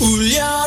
울려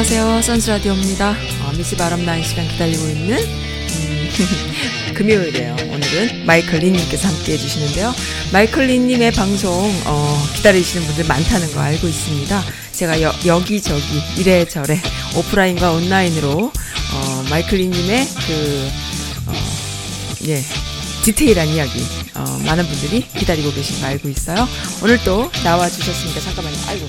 안녕하세요. 선스라디오입니다. 어, 미시 바람나는 시간 기다리고 있는 음, 금요일이에요. 오늘은 마이클 리님께서 함께 해주시는데요. 마이클 리님의 방송 어, 기다리시는 분들 많다는 거 알고 있습니다. 제가 여, 여기저기 이래저래 오프라인과 온라인으로 어, 마이클 리님의 그 어, 예, 디테일한 이야기 어, 많은 분들이 기다리고 계신 거 알고 있어요. 오늘 또 나와주셨습니다. 잠깐만요. 아이고.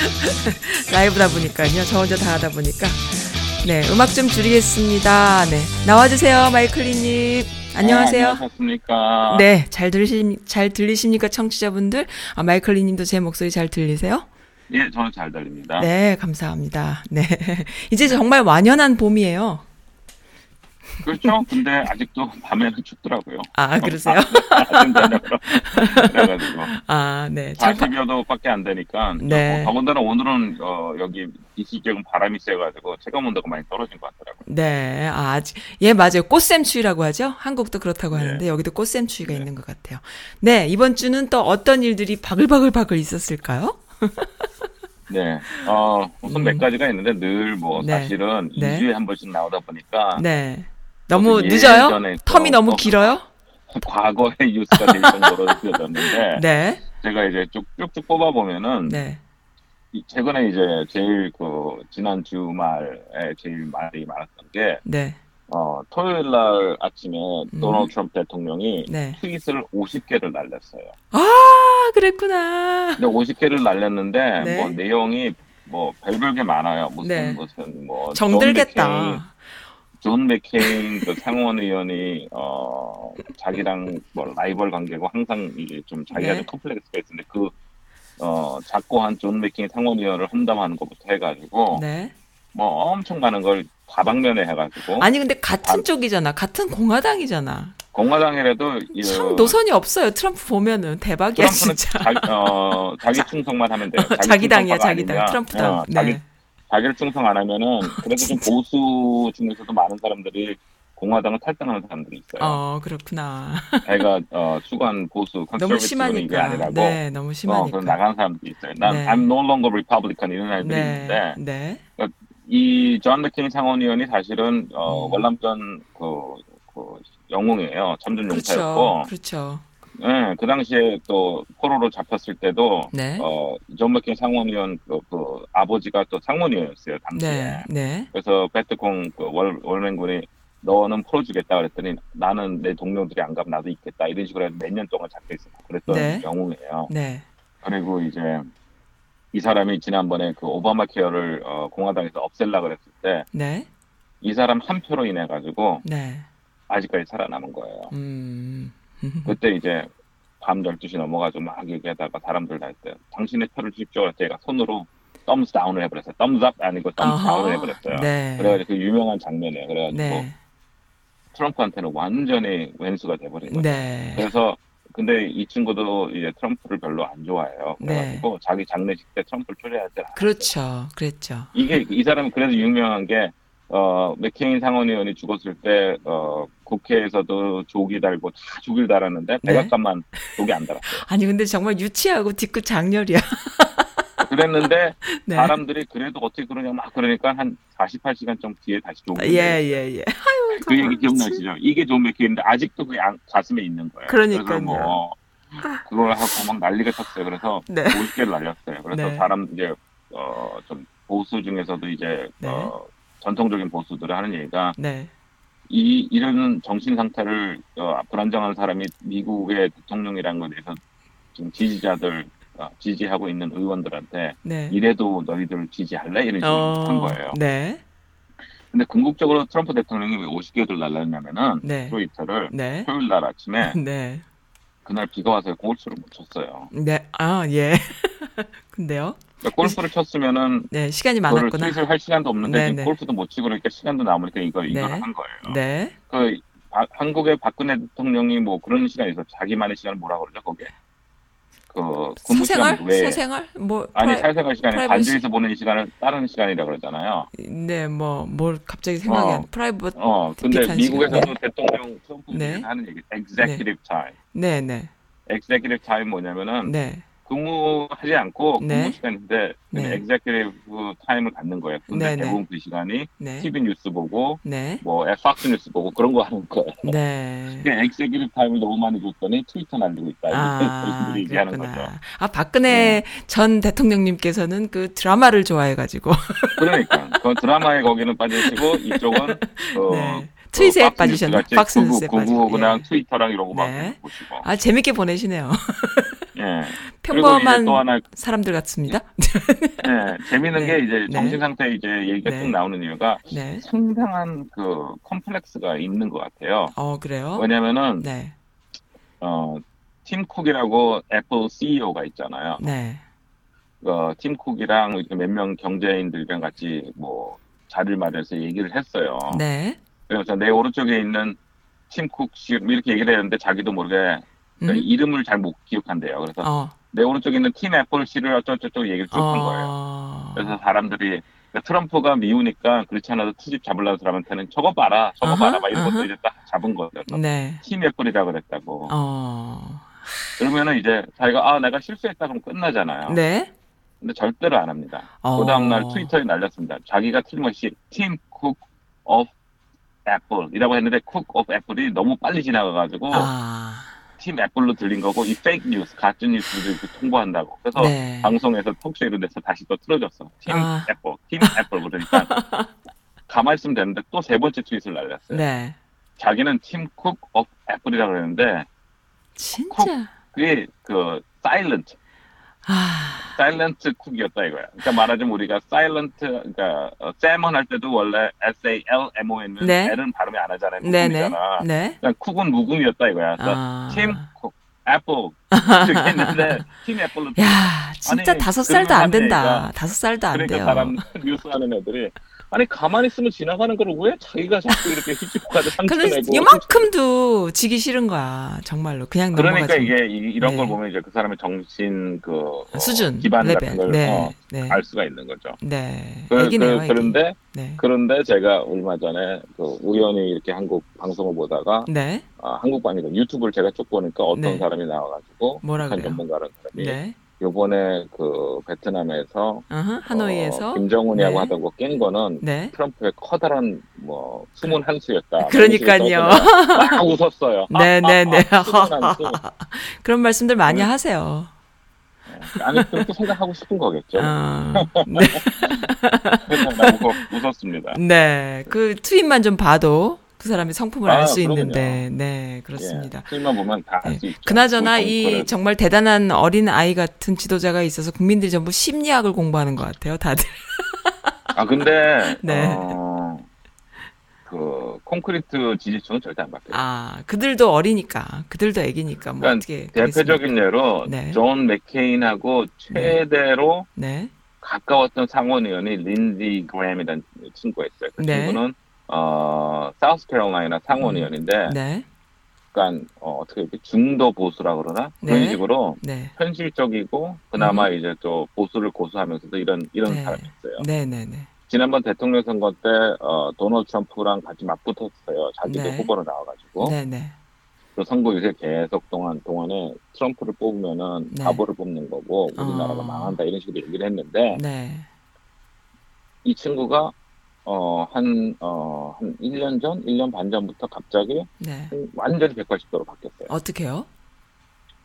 라이브다 보니까요. 저 혼자 다 하다 보니까. 네, 음악 좀 줄이겠습니다. 네. 나와주세요, 마이클리님. 안녕하세요. 안녕하십니까. 네, 잘 들으시, 잘 들리십니까, 청취자분들? 아, 마이클리님도 제 목소리 잘 들리세요? 예, 저는 잘 들립니다. 네, 감사합니다. 네. 이제 정말 완연한 봄이에요. 그렇죠. 근데 아직도 밤에는 춥더라고요. 아, 그러세요? 아침 저녁으로. 그래가지고. 아, 네. 장파, 40여 도밖에 안 되니까. 네. 어, 더군다나 오늘은, 어, 여기 지역은 바람이 세가지고 체감 온도가 많이 떨어진 것 같더라고요. 네, 아, 아직- 예, 맞아요. 꽃샘추위라고 하죠? 한국도 그렇다고 네. 하는데, 여기도 꽃샘추위가 네. 있는 것 같아요. 네, 이번 주는 또 어떤 일들이 바글바글바글 있었을까요? 네. 어, 우선 몇 음. 가지가 있는데 늘뭐 네. 사실은 네. 2주에 한 번씩 나오다 보니까. 네. 너무 저도 늦어요? 텀이 또- 너무 어, 길어요? 과거의 뉴스가 될 정도로 느껴졌는데. 네. 제가 이제 쭉쭉쭉 뽑아 보면은. 네. 이- 최근에 이제 제일 그 지난 주말에 제일 말이 많았던 게 네. 어, 토요일 날 아침에 음. 도널드 트럼프 대통령이 네. 트윗을 50개를 날렸어요. 아, 그랬구나. 근데 50개를 날렸는데 네. 뭐 내용이 뭐 별별 게 많아요. 무슨 네. 무슨 뭐 정들겠다. 존 맥케인 그 상원 의원이 어 자기랑 뭐 라이벌 관계고 항상 이게 좀 자기가 네. 좀 컴플렉스가 있는데 그 어, 작고한 존 맥케인 상원 의원을 험담하는 것부터 해가지고, 네. 뭐 엄청 많은 걸 다방면에 해가지고, 아니, 근데 같은 아. 쪽이잖아. 같은 공화당이잖아. 공화당이라도 이, 참 노선이 없어요. 트럼프 보면은 대박이야, 진짜. 자기, 어, 자기 충성만 하면 돼요. 자기 당이야, 충성파가 자기 당. 아니면, 트럼프 당. 어, 자기, 네. 자기를 충성 안 하면은, 그래서 좀 보수 중에서도 많은 사람들이 공화당을 탈당하는 사람들이 있어요. 어, 그렇구나. 자기가, 어, 추구한 보수, 이게 심하니까. 아니라고, 네, 너무 어, 심하니까. 그럼 나가는 사람들이 있어요. 난, 네. I'm no longer Republican 이런 사람들이 네. 있는데, 네. 이 존 맥케인 상원의원이 사실은 어, 음. 월남전 그, 그 영웅이에요. 참전 그렇죠. 용사였고, 그렇죠. 예, 그 당시에 또 포로로 잡혔을 때도 네. 어, 존 맥케인 상원의원 그, 그 아버지가 또 상원의원이었어요 당시에. 네. 네. 그래서 베트콩 그 월, 월맹군이 너는 풀어주겠다 그랬더니 나는 내 동료들이 안 가면 나도 있겠다 이런 식으로 해서 몇년 동안 잡혀 있었고 그랬던 네. 영웅이에요. 네. 그리고 이제 이 사람이 지난번에 그 오바마 케어를 어, 공화당에서 없앨라 그랬을 때 네. 이 사람 한 표로 인해 가지고 네. 아직까지 살아남은 거예요. 음. 그때 이제 밤 12시 넘어가지고 막 얘기하다가 사람들 다 했대요. 당신의 표를 주십시오. 제가 손으로 thumbs down을 해버렸어요. thumbs up 아니고 thumbs 아하. down을 해버렸어요. 네. 그래가지고 그 유명한 장면이에요. 그래가지고 네. 트럼프한테는 완전히 왼수가 돼버린 거예요. 네. 그래서 근데 이 친구도 이제 트럼프를 별로 안 좋아해요. 그래가지고 자기 장례식 때 트럼프를 초대하지. 네. 그렇죠. 그랬죠. 이게 이 사람은 그래서 유명한 게 어, 맥케인 상원 의원이 죽었을 때 어, 국회에서도 조기 달고 다 조기를 달았는데 네. 백악관만 조기 안 달았어요. 아니 근데 정말 유치하고 뒤끝 장렬이야. 그랬는데 네. 사람들이 그래도 어떻게 그러냐 막 그러니까 한 48시간 정도 뒤에 다시 조기. 예, 예, 예. 아유, 그 얘기. 기억나시죠? 이게 존 맥케인인데 아직도 그 양, 가슴에 있는 거예요. 그러니까요. 뭐 그걸 하고 막 난리가 쳤어요. 그래서 네. 50개를 날렸어요. 그래서 네. 사람 이제 어, 좀 보수 중에서도 이제 네. 어, 전통적인 보수들이 하는 얘기가 네. 이 이런 정신 상태를 어, 불안정한 사람이 미국의 대통령이라는 것에 대해서 지금 지지자들 어, 지지하고 있는 의원들한테 네. 이래도 너희들 지지할래 이런 식으로 한 거예요. 네. 근데 궁극적으로 트럼프 대통령이 왜 50개를 날렸냐면은 네. 트위터를 네. 토요일 날 아침에 네. 그날 비가 와서 골프를 못 쳤어요. 네. 아, 예. 근데요? 그러니까 골프를 쳤으면은 네, 시간이 많았구나. 트윗을 할 시간도 없는데 네, 지금 네. 골프도 못 치고 그러니까 시간도 남으니까 이거 이걸 네. 한 거예요. 네. 그 바- 한국의 박근혜 대통령이 뭐 그런 있어 자기만의 시간을 뭐라 그러죠 거기에 그 근무 사생활? 시간 외에 사생활? 뭐 아니 프라이- 사생활 시간에 프라이버시? 관저에서 보내는 시간을 다른 시간이라 그러잖아요. 네, 뭐 뭘 갑자기 생각이 어. 안. private. 어 근데 미국에서도 시간. 대통령 트럼프 네. 하는 얘기 executive time. 네, 네. executive time 뭐냐면은 네. 근무하지 않고 근무 네. 시간인데 네. executive time을 갖는 거예요. 근데 네, 네. 대부분 그 시간이 네. TV 뉴스 보고 네. 뭐 Fox 뉴스 보고 그런 거 하는 거예요. 네. executive time을 너무 많이 줬더니 트위터 날리고 있다. 아, 이런 얘기하는 거죠. 네. 아, 박근혜 전 대통령님께서는 그 드라마를 좋아해가지고. 그러니까 그 드라마에 거기는 빠지시고 이쪽은 그 네. 트윗에 빠지셨나? 박스 뉴스에 빠지고. 구구랑 예. 트위터랑 이런 거막 네. 보시고. 아, 재밌게 보내시네요. 예. 평범한 하나 사람들 같습니다. 예, 재밌는 네. 게 이제 네. 정신 상태 이제 얘기가 네. 쭉 나오는 이유가 네. 상당한 그 컴플렉스가 있는 것 같아요. 어, 그래요? 왜냐면은 네. 어, 팀 쿡이라고 애플 CEO가 있잖아요. 네. 어, 팀 쿡이랑 몇 명 경제인들이랑 같이 뭐 자리를 마련해서 얘기를 했어요. 네. 그래서 내 오른쪽에 있는 팀쿡 씨 이렇게 얘기를 했는데 자기도 모르게 음? 이름을 잘 못 기억한대요. 그래서 어. 내 오른쪽에 있는 팀 애플 씨를 어쩌고저쩌고 얘기를 쭉한 거예요. 어. 그래서 사람들이 그러니까 트럼프가 미우니까 그렇지 않아도 트집 잡으려는 사람한테는 저거 봐라, 저거 아하, 봐라, 막 이런 것도 아하. 이제 딱 잡은 거죠. 네. 팀 애플이라 그랬다고. 어. 그러면은 이제 자기가 아 내가 실수했다 그럼 끝나잖아요. 네. 근데 절대로 안 합니다. 어. 그 다음날 트위터에 날렸습니다. 자기가 틀림없이 팀 쿡 of 애플이라고 했는데 쿡 of 애플이 너무 빨리 지나가가지고 아. 팀 애플로 들린 거고 이 fake news, 가짜 뉴스를 통보한다고. 그래서 네. 방송에서 톡쇼 이런 데서 다시 또 틀어줬어. 팀 아. 애플, 팀 애플 그러니까 가만히 있으면 되는데 또 세 번째 트윗을 날렸어요. 네. 자기는 팀쿡 of 애플이라고 그랬는데 진짜. 그게 그 silent 아. silent 쿡이었다 이거야. 그러니까 말하자면 우리가 silent 그러니까 어, salmon 할 때도 원래 S A L M O N은 네. L은 발음이 안 하잖아요. 네네. 묵음이잖아. 네. 그러니까 쿡은 묵음이었다 이거야. 그래서 아. 팀 쿡, 애플 이렇게 했는데 팀 애플로 야, 진짜 다섯 살도 안 된다. 다섯 살도 안 그러니까 돼요. 사람 뉴스 하는 애들이 아니 가만히 있으면 지나가는 걸 왜 자기가 자꾸 이렇게 휘집고 가서 상처 근데 내고 이만큼도 지기 싫은 거야. 정말로. 그냥 그러니까 넘어가지. 이게 이- 이런 네. 걸 보면 이제 그 사람의 정신 그 어, 수준, 기반 레벨. 같은 걸 네. 어, 네. 알 수가 있는 거죠. 네. 그, 애기네요, 그. 그런데 네. 그런데 제가 얼마 전에 그 우연히 이렇게 한국 방송을 보다가 네. 아, 한국 방송 유튜브를 제가 쭉 보니까 어떤 네. 사람이 나와가지고 뭐라 그래요? 전문가라는 사람이 네. 요번에 그 베트남에서 어허, 하노이에서 어, 김정은이하고 네. 하던 거 깬 거는 네. 트럼프의 커다란 뭐 숨은 한 수였다. 그러니까요. 막 웃었어요. 네, 네, 네. 숨은 한 수. 그런 말씀들 많이 네. 하세요. 아니 그렇게 생각하고 싶은 거겠죠. 어, 네. 웃었습니다. 네. 그 트윗만 좀 봐도 그 사람의 성품을 아, 알수 그러군요. 있는데, 네, 그렇습니다. 예, film만 보면 다알 네. 수 있죠. 그나저나 이. 정말 대단한 어린 아이 같은 지도자가 있어서 국민들이 전부 심리학을 공부하는 것 같아요, 다들. 아 근데 네. 어, 그 콘크리트 지지층은 절대 안 바뀌어요. 아, 그들도 어리니까, 그들도 애기니까, 뭐 그러니까 어떻게. 대표적인 예로 네. 존 맥케인하고 최대로 네, 가까웠던 상원 의원이 린지 그램이라는 친구가 있어요. 그 네. 친구는 어 사우스캐롤라이나 상원 음. 의원인데, 네, 그러니까 어, 떻게 이렇게 중도 보수라 그러나 그런 네. 식으로 네, 현실적이고 그나마 이제 또 보수를 고수하면서도 이런 이런 네. 사람이 있어요. 네, 네, 네. 지난번 대통령 선거 때 어, 도널드 트럼프랑 같이 맞붙었어요. 자기도 네. 후보로 나와가지고 네, 네. 그 선거 유세 계속 동안 동안에 트럼프를 뽑으면은 네. 바보를 뽑는 거고 우리나라가 어. 망한다 이런 식으로 얘기를 했는데 네. 이 친구가 어한어한 어, 한 1년 전, 1년 반 전부터 갑자기 네. 완전히 180도로 바뀌었어요. 어떻게요?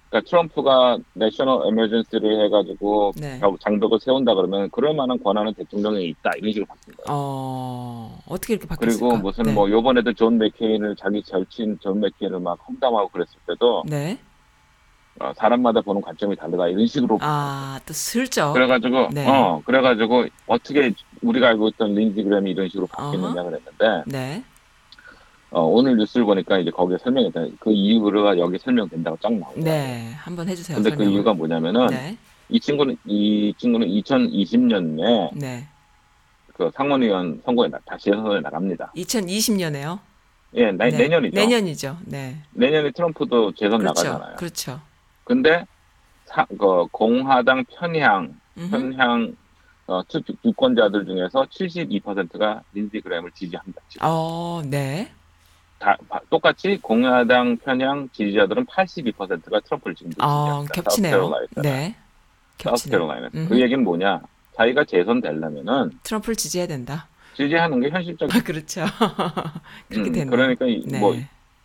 그러니까 트럼프가 내셔널 에머전시를 해가지고 네. 벽- 장벽을 세운다 그러면 그럴 만한 권한은 대통령에 있다 이런 식으로 바뀐 거예요. 어, 어떻게 이렇게 바뀌었을까? 그리고 무슨 네. 뭐 요번에도 존 맥케인을 자기 절친 존 맥케인을 막 험담하고 그랬을 때도 네. 어, 사람마다 보는 관점이 다르다 이런 식으로 아, 또 슬쩍. 그래가지고 네. 어 그래가지고 어떻게 우리가 알고 있던 린지 그램이 이런 식으로 바뀌느냐 그랬는데 네. 어, 오늘 뉴스를 보니까 이제 거기에 설명했다 그 이유가 여기 설명된다고 쫙 나오고 네. 한번 해주세요. 근데 그 설명을. 이유가 뭐냐면은 네. 이 친구는 이 친구는 2020년에 네. 그 상원의원 선거에 나, 다시 선거에 나갑니다. 2020년에요. 예, 나- 내년이죠. 내년이죠. 네. 내년에 트럼프도 재선 그렇죠. 나가잖아요. 그렇죠. 근데 사, 그 공화당 편향. 편향 어, 투, 유권자들 중에서 72%가 린지 그램을 지지합니다. 지금. 어, 네. 다, 바- 똑같이 공화당 편향 지지자들은 82%가 트럼프를 지금 아, 지지합니다. 겹치네요. 네. 겹치네요. 그 얘기는 뭐냐? 자기가 재선 되려면은 트럼프를 지지해야 된다. 지지하는 게 현실적인. 아, 그렇죠. 그렇게 음, 되네요. 그러니까 이- 네. 뭐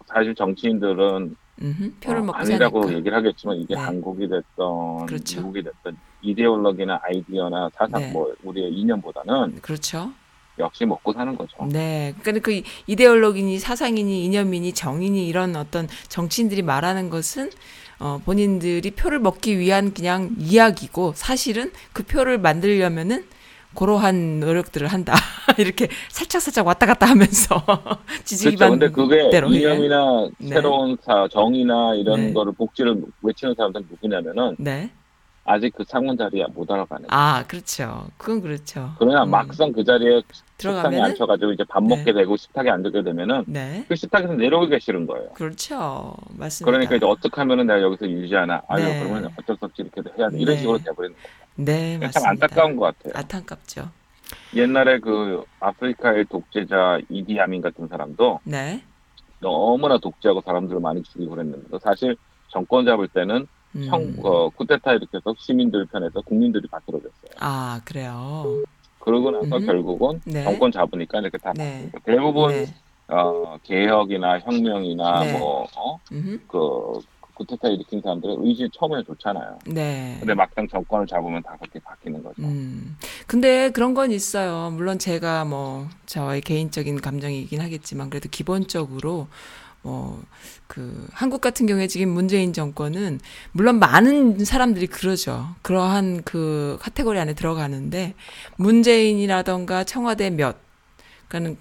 사실 정치인들은 음흠. 표를 어, 먹고 아니라고 사니까. 얘기를 하겠지만 이게 네. 한국이 됐던 그렇죠. 미국이 됐던 이데올로기나 아이디어나 사상 네. 뭐 우리의 이념보다는 그렇죠. 역시 먹고 사는 거죠. 네. 그러니까 그 이데올로기니 사상이니 이념이니 정이니 이런 어떤 정치인들이 말하는 것은 어, 본인들이 표를 먹기 위한 그냥 이야기고 사실은 그 표를 만들려면은 그러한 노력들을 한다. 이렇게 살짝 살짝 왔다 갔다 하면서 지지 그렇죠. 근데 그게 예. 이념이나 네. 새로운 사, 정의나 이런 네. 거를 복지를 외치는 사람들은 누구냐면은 네. 아직 그 상원 자리에 못 알아가는. 아, 그렇죠. 그건 그렇죠. 그러나 음. 막상 그 자리에 들어가면은 앉혀가지고 이제 밥 먹게 네. 되고 식탁에 앉게 되면은 네. 그 식탁에서 내려오기가 싫은 거예요. 그렇죠. 맞습니다. 그러니까 이제 어떻게 하면은 내가 여기서 유지하나? 아유 네. 그러면 어쩔 수 없이 이렇게 해야 돼. 이런 네. 식으로 돼버리는 거예요. 네, 참 맞습니다. 안타까운 것 같아요. 안타깝죠. 옛날에 그 아프리카의 독재자 이디아민 같은 사람도 네. 너무나 독재하고 사람들을 많이 죽이고 그랬는데 사실 정권 잡을 때는 음. 청, 어, 쿠데타 이렇게 해서 시민들 편에서 국민들이 바틀어졌어요. 아, 그래요. 그러고 나서 음흠. 결국은 네. 정권 잡으니까 이렇게 다 네. 대부분 네. 어, 개혁이나 혁명이나 네. 뭐 어? 음흠. 그 쿠데타 일으킨 사람들의 의지 처음에 좋잖아요. 네. 근데 막상 정권을 잡으면 다 그렇게 바뀌는 거죠. 음. 근데 그런 건 있어요. 물론 제가 뭐 저의 개인적인 감정이긴 하겠지만 그래도 기본적으로 뭐 그 한국 같은 경우에 지금 문재인 정권은 물론 많은 사람들이 그러죠. 그러한 그 카테고리 안에 들어가는데 문재인이라던가 청와대 몇 그러니까는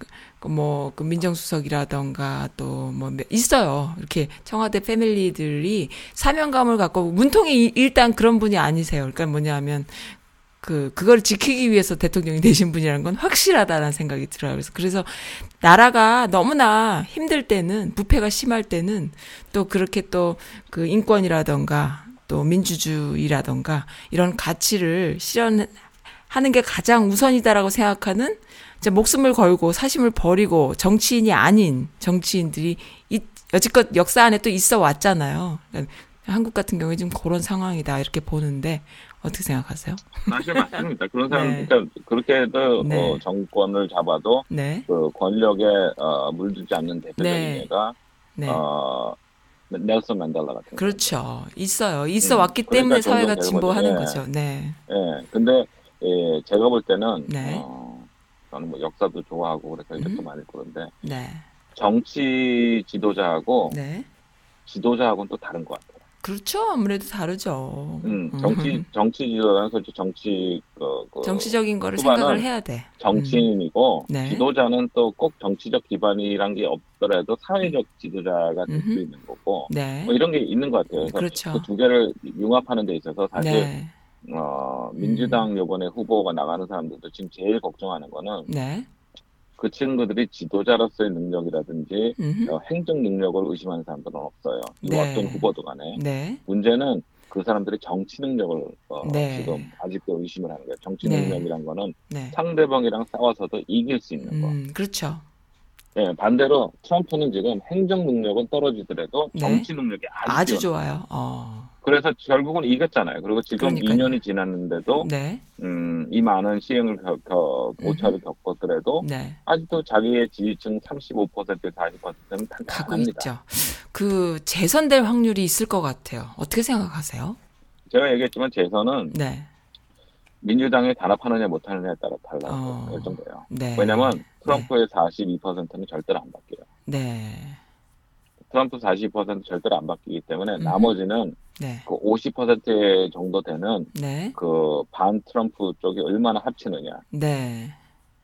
뭐 그 민정수석이라던가 또 뭐 있어요. 이렇게 청와대 패밀리들이 사명감을 갖고 문통이 이- 일단 그런 분이 아니세요. 그러니까 뭐냐면 그 그걸 지키기 위해서 대통령이 되신 분이라는 건 확실하다는 생각이 들어요. 그래서 그래서 나라가 너무나 힘들 때는 부패가 심할 때는 또 그렇게 또 그 인권이라던가 또 민주주의라던가 이런 가치를 실현 하는 게 가장 우선이다라고 생각하는 이제 목숨을 걸고 사심을 버리고 정치인이 아닌 정치인들이 이, 여지껏 역사 안에 또 있어 왔잖아요. 그러니까 한국 같은 경우에 지금 그런 상황이다 이렇게 보는데 어떻게 생각하세요? 사실 맞습니다. 그런 사람, 네. 그러니까 그렇게 해도 네. 어, 정권을 잡아도 네, 그 권력에 어, 물들지 않는 대표적인 네. 예가 네. 어, 넬슨 만델라 같은. 그렇죠. 있어요. 있어 음, 왔기 그러니까 때문에 사회가 진보하는 거죠. 거죠. 네. 예, 근데 예, 제가 볼 때는 네. 어, 저는 뭐 역사도 좋아하고 그래서 이것도 음. 많이 보는데 네. 정치 지도자하고 네. 지도자하고는 또 다른 것 같아요. 그렇죠. 아무래도 다르죠. 음, 정치 정치 지도자는 솔직히 정치 그, 그 정치적인 거를 생각을 해야 돼. 정치인이고 네. 지도자는 또 꼭 정치적 기반이란 게 없더라도 사회적 지도자가 될 수. 있는 거고 네. 뭐 이런 게 있는 것 같아요. 그래서 그렇죠. 그 두 개를 융합하는 데 있어서 사실 네. 어, 민주당 요번에 후보가 나가는 사람들도 지금 제일 걱정하는 거는 네. 그 친구들이 지도자로서의 능력이라든지 음흠. 어, 행정 능력을 의심하는 사람들은 없어요. 이 네. 어떤 후보도 간에 네. 문제는 그 사람들이 정치 능력을 어, 네. 지금 아직도 의심을 하는 거예요. 정치 네. 능력이란 거는 네. 상대방이랑 싸워서도 이길 수 있는 거. 음, 그렇죠. 예, 반대로 트럼프는 지금 행정 능력은 떨어지더라도 네. 정치 능력이 아주, 아주. 좋아요. 어. 그래서 결국은 이겼잖아요. 그리고 지금 그러니까요. 2년이 지났는데도 네. 음, 이 많은 시행을 겪, 겪, 오차를 겪었더라도 네. 아직도 자기의 지지층 35% 40%는 가고. 있죠. 그 재선될 확률이 있을 것 같아요. 어떻게 생각하세요? 제가 얘기했지만 재선은 네. 민주당에 단합하느냐 못하느냐에 따라 달라서 어. 결정돼요. 네. 왜냐면 트럼프의 42%는 절대로 안 바뀌어요. 네. 트럼프 42% 절대로 안 바뀌기 때문에 음. 나머지는 네. 그 50% 정도 되는 네. 그반 트럼프 쪽이 얼마나 합치느냐. 네.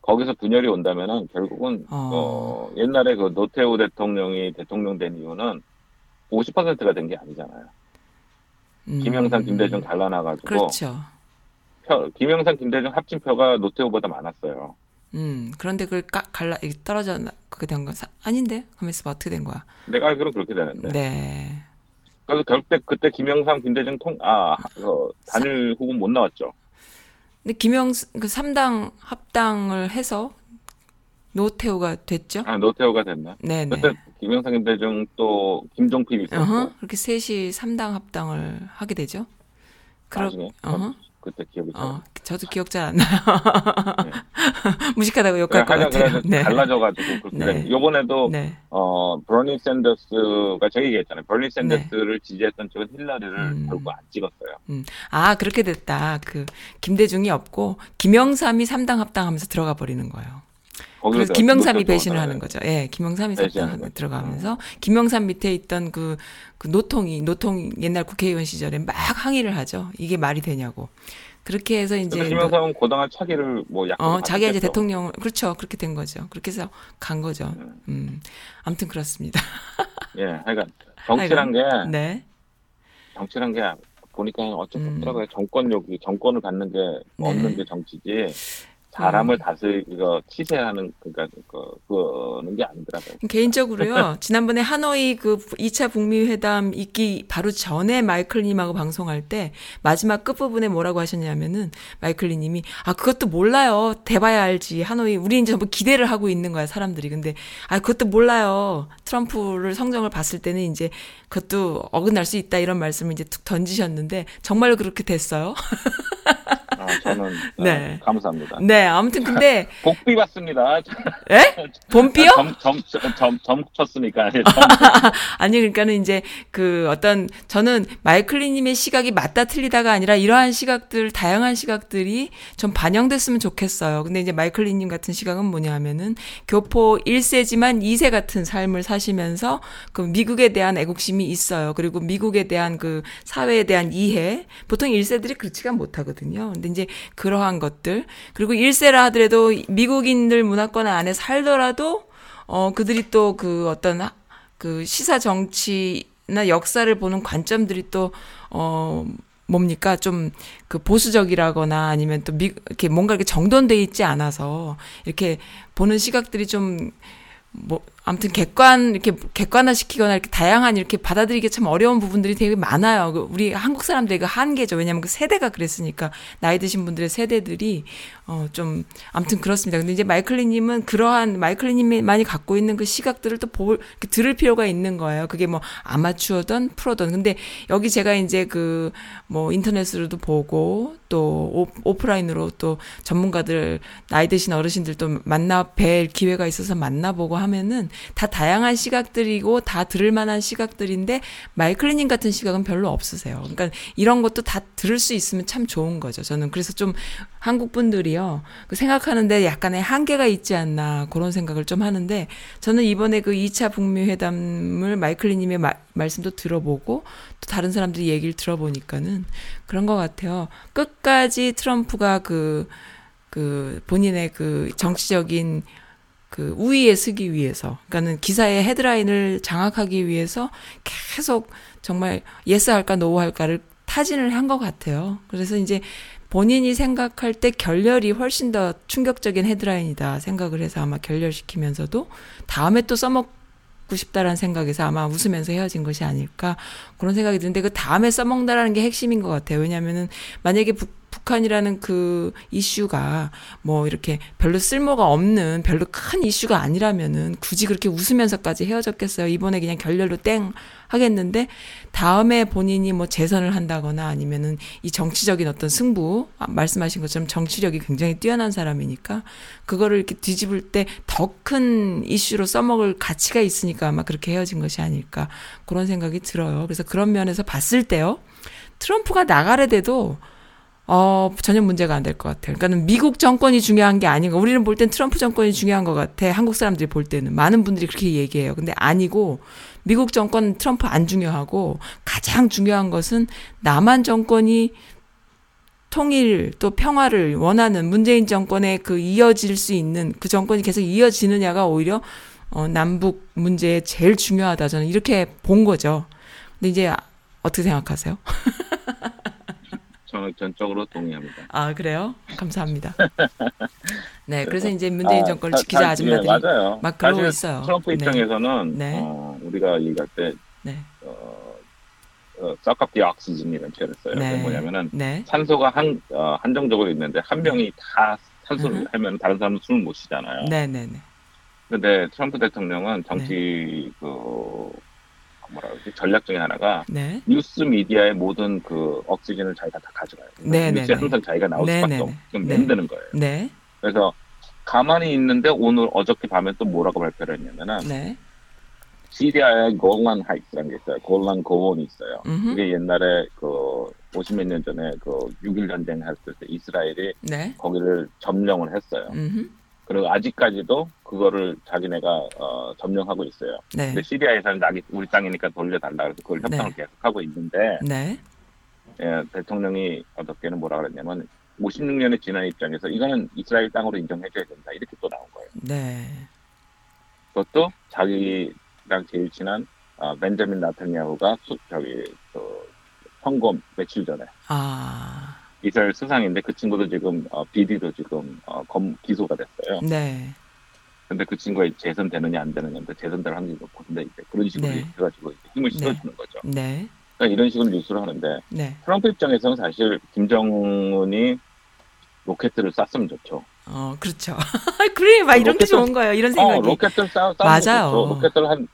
거기서 분열이 온다면은 결국은 어. 어, 옛날에 그 노태우 대통령이 대통령 된 이유는 50%가 된 게 아니잖아요. 음. 김영삼, 김대중 갈라놔가지고 그렇죠. 표, 김영삼, 김대중 합친 표가 노태우보다 많았어요. 음. 그런데 그걸 까, 갈라 이게 떨어져 나- 그게 된건 아닌데? 봐. 어떻게 된 거야? 내가 알기로는 그렇게 되는데. 네. 그래서 결때 그때 김영삼, 김대중 통, 아, 그 단일 후보 못 나왔죠. 근데 김영 그 3당 합당을 해서 노태우가 됐죠? 아, 노태우가 됐나? 네, 네. 그때 김영삼, 김대중 또 김종필 있었고. 어허. 그렇게 셋이 3당 합당을 하게 되죠. 그러, 나중에 어허. 그때 기억이 잘. 어, 저도 기억 잘 안 나요. 무식하다고 욕할 것 같아요. 네. 갈라져가지고 그렇게 네. 된. 요번에도 네. 어 버니 샌더스가 저기 얘기했잖아요. 버니 샌더스를 지지했던 쪽은 힐러리를 네. 음. 결국 안 찍었어요. 아, 그렇게 됐다. 그 김대중이 없고 김영삼이 3당 합당하면서 들어가 버리는 거예요. 그래서 김영삼이 배신을. 하는 거죠. 예, 김영삼이 배신하는 3당 거죠. 들어가면서 김영삼 밑에 있던 그, 그 노통이 노통 옛날 국회의원 시절에 막 항의를 하죠. 이게 말이 되냐고. 그렇게 해서 이제 김영삼은 고당한 차기를 뭐 약간 어, 자기가 이제. 대통령 그렇죠. 그렇게 된 거죠. 그렇게 해서 간 거죠. 음. 아무튼 그렇습니다. 예, 하여간 정치란 게 네. 정치란 게 보니까 어쩔 수 음. 없더라고요. 정권욕이 정권을 갖는 게 네. 없는 게 정치지. 사람을 음. 다스리고 치세하는 그니까 그 그거는 게 아니더라고요. 개인적으로요. 지난번에 하노이 그 2차 북미 회담 있기 바로 전에 마이클 님하고 방송할 때 마지막 끝부분에 뭐라고 하셨냐면은 마이클 님이 아 그것도 몰라요. 대봐야 알지. 하노이 우리 이제 전부 기대를 하고 있는 거야, 사람들이. 근데 아 그것도 몰라요. 트럼프를 성적을 봤을 때는 이제 그것도 어긋날 수 있다 이런 말씀을 이제 툭 던지셨는데 정말로 그렇게 됐어요. 아, 저는 네. 어, 감사합니다. 네, 아무튼 근데 복비 받습니다. 에? 봄비요? 점, 점, 점, 점 쳤으니까. 점. 아니 그러니까는 이제 그 어떤 저는 마이클리님의 시각이 맞다 틀리다가 아니라 이러한 시각들 다양한 시각들이 좀 반영됐으면 좋겠어요. 근데 이제 마이클리님 같은 시각은 뭐냐하면은 교포 1세지만 2세 같은 삶을 사시면서 그 미국에 대한 애국심이 있어요. 그리고 미국에 대한 그 사회에 대한 이해 보통 1세들이 그렇지가 못하거든요. 근데 이제 그러한 것들. 그리고 1세라 하더라도 미국인들 문화권 안에 살더라도 어 그들이 또 그 어떤 하- 그 시사 정치나 역사를 보는 관점들이 또어 뭡니까? 좀 그 보수적이라거나 아니면 또 미, 이렇게 뭔가 이렇게 정돈돼 있지 않아서 이렇게 보는 시각들이 좀 뭐 아무튼 객관 이렇게 객관화 시키거나 이렇게 다양한 이렇게 받아들이기 참 어려운 부분들이 되게 많아요. 그 우리 한국 사람들의 그 한계죠. 왜냐하면 그 세대가 그랬으니까 나이 드신 분들의 세대들이 어 좀 아무튼 그렇습니다. 근데 이제 마이클리님은 그러한 마이클리님이 많이 갖고 있는 그 시각들을 또 볼, 들을 필요가 있는 거예요. 그게 뭐 아마추어든 프로든. 근데 여기 제가 이제 그 뭐 인터넷으로도 보고 또 오, 오프라인으로 또 전문가들 나이 드신 어르신들 또 만나 뵐 기회가 있어서 만나보고 하면은 다 다양한 시각들이고 다 들을 만한 시각들인데 마이클리님 같은 시각은 별로 없으세요. 그러니까 이런 것도 다 들을 수 있으면 참 좋은 거죠. 저는 그래서 좀 한국 분들이요 그 생각하는데 약간의 한계가 있지 않나 그런 생각을 좀 하는데 저는 이번에 그 2차 북미 회담을 마이클리님의 마- 말씀도 들어보고 또 다른 사람들이 얘기를 들어보니까는 그런 것 같아요. 끝까지 트럼프가 그, 그 본인의 그 정치적인 그 우위에 서기 위해서, 그러니까는 기사의 헤드라인을 장악하기 위해서 계속 정말 yes 할까 no 할까를 타진을 한 것 같아요. 그래서 이제 본인이 생각할 때 결렬이 훨씬 더 충격적인 헤드라인이다 생각을 해서 아마 결렬시키면서도 다음에 또 써먹고 싶다라는 생각에서 아마 웃으면서 헤어진 것이 아닐까 그런 생각이 드는데 그 다음에 써먹는다라는 게 핵심인 것 같아요. 왜냐하면은 만약에 북, 북한이라는 그 이슈가 뭐 이렇게 별로 쓸모가 없는 별로 큰 이슈가 아니라면은 굳이 그렇게 웃으면서까지 헤어졌겠어요. 이번에 그냥 결렬로 땡 하겠는데 다음에 본인이 뭐 재선을 한다거나 아니면은 이 정치적인 어떤 승부 아, 말씀하신 것처럼 정치력이 굉장히 뛰어난 사람이니까 그거를 이렇게 뒤집을 때 더 큰 이슈로 써먹을 가치가 있으니까 아마 그렇게 헤어진 것이 아닐까 그런 생각이 들어요. 그래서 그런 면에서 봤을 때요. 트럼프가 나가래 돼도 어, 전혀 문제가 안 될 것 같아요. 그러니까 미국 정권이 중요한 게 아닌가. 우리는 볼 땐 트럼프 정권이 중요한 것 같아. 한국 사람들이 볼 때는. 많은 분들이 그렇게 얘기해요. 근데 아니고, 미국 정권 트럼프 안 중요하고, 가장 중요한 것은 남한 정권이 통일 또 평화를 원하는 문재인 정권에 그 이어질 수 있는 그 정권이 계속 이어지느냐가 오히려 어, 남북 문제에 제일 중요하다. 저는 이렇게 본 거죠. 근데 이제 어떻게 생각하세요? 저는 전적으로 동의합니다. 아 그래요? 감사합니다. 네, 그래서 이제 문재인 아, 정권을 사- 지키자 사- 아줌마들이 예, 맞아요. 막 그러고 있어요. 트럼프 네. 입장에서는 네. 어, 우리가 얘기할 때 네, 어, 어, 옥시즌이라는 표현을 써요. 네. 뭐냐면은 네, 산소가 한 어, 한정적으로 있는데 한 명이 다 산소를 음. 하면 다른 사람은 숨을 못 쉬잖아요. 네, 네, 네, 근데 트럼프 대통령은 정치 그 뭐라 그러지 전략 중에 하나가 네, 뉴스 미디어의 모든 그 옥시즌을 자기가 다 가져가요. 네, 네, 뉴스에 네. 항상 자기가 나올 네, 수밖에 네, 없게끔 네. 만드는 거예요. 네, 그래서 가만히 있는데 오늘 어저께 밤에 또 뭐라고 발표를 했냐면은 네, 시리아의 골란 Heights라는 게 있어요. 골란 고원이 있어요. 음흠. 그게 옛날에 그 50몇 년 전에 그 6일 전쟁 했을 때 이스라엘이 네, 거기를 점령을 했어요. 음흠. 그리고 아직까지도 그거를 자기네가 어, 점령하고 있어요. 네, 근데 시리아에서는 자기 우리 땅이니까 돌려달라 그래서 그걸 협상을 네. 계속 하고 있는데 네, 예, 대통령이 어떻게는 뭐라 그랬냐면 56년의 지난 입장에서 이거는 이스라엘 땅으로 인정해줘야 된다 이렇게 또 나온 거예요. 네, 그것도 자기랑 제일 친한 어, 벤자민 나타냐후가 수, 저기 그 선거 며칠 전에 아, 이스라엘 수상인데 그 친구도 지금 어, 비리로 지금 어, 검 기소가 됐어요. 네, 근데 그 친구가 재선 되느냐 안 되느냐인데 재선될 확률이 높은데 이제 그런 식으로 네. 해가지고 힘을 네. 실어주는 거죠. 네, 그러니까 이런 식으로 뉴스를 하는데 네. 트럼프 입장에서는 사실 김정은이 로켓들을 쐈으면 좋죠. 어, 그렇죠. 그래, 막 이런 게 로켓을- 좋은 거예요. 이런 어, 생각이. 로켓들 쏴, 쏴면 맞아요. 좋죠. 로켓들 한,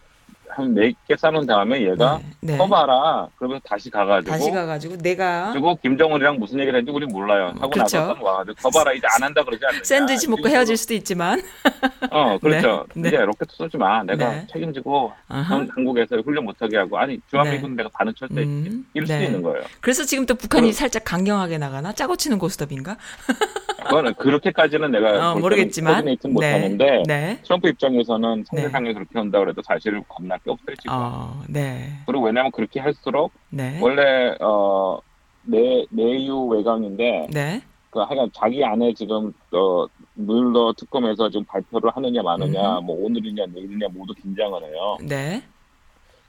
한 네개 쏴놓은 다음에 얘가 네, 네. 써봐라. 그러면 다시 가가지고. 다시 가가지고 내가 그리고 김정은이랑 무슨 얘기를 했는지 우리 몰라요. 하고 그렇죠. 나서 와가지고 써봐라. 이제 안 한다 그러지 않느냐. 샌드위치 먹고 헤어질 수도 있지만. 어, 그렇죠. 네. 이제 로켓 쏘지 마. 내가 네. 책임지고 아하. 한, 한국에서 훈련 못하게 하고. 아니, 주한미군 내가 반은 철수 음, 이럴 수도 네. 있는 거예요. 그래서 지금 또 북한이 그럼- 살짝 강경하게 나가나? 짜고 치는 고스톱인가? 그거는 그렇게까지는 내가 어, 볼 모르겠지만. 네. 못하는데 네. 트럼프 입장에서는 상대방이 그렇게 한다 그래도 사실 겁날 게 없어요 지금. 어, 네. 그리고 왜냐면 그렇게 할수록 네. 원래 어 내 내유 외강인데 네. 그 하여간 자기 안에 지금 어 물러 특검에서 지금 발표를 하느냐 마느냐 음. 뭐 오늘이냐 내일이냐 모두 긴장을 해요. 네.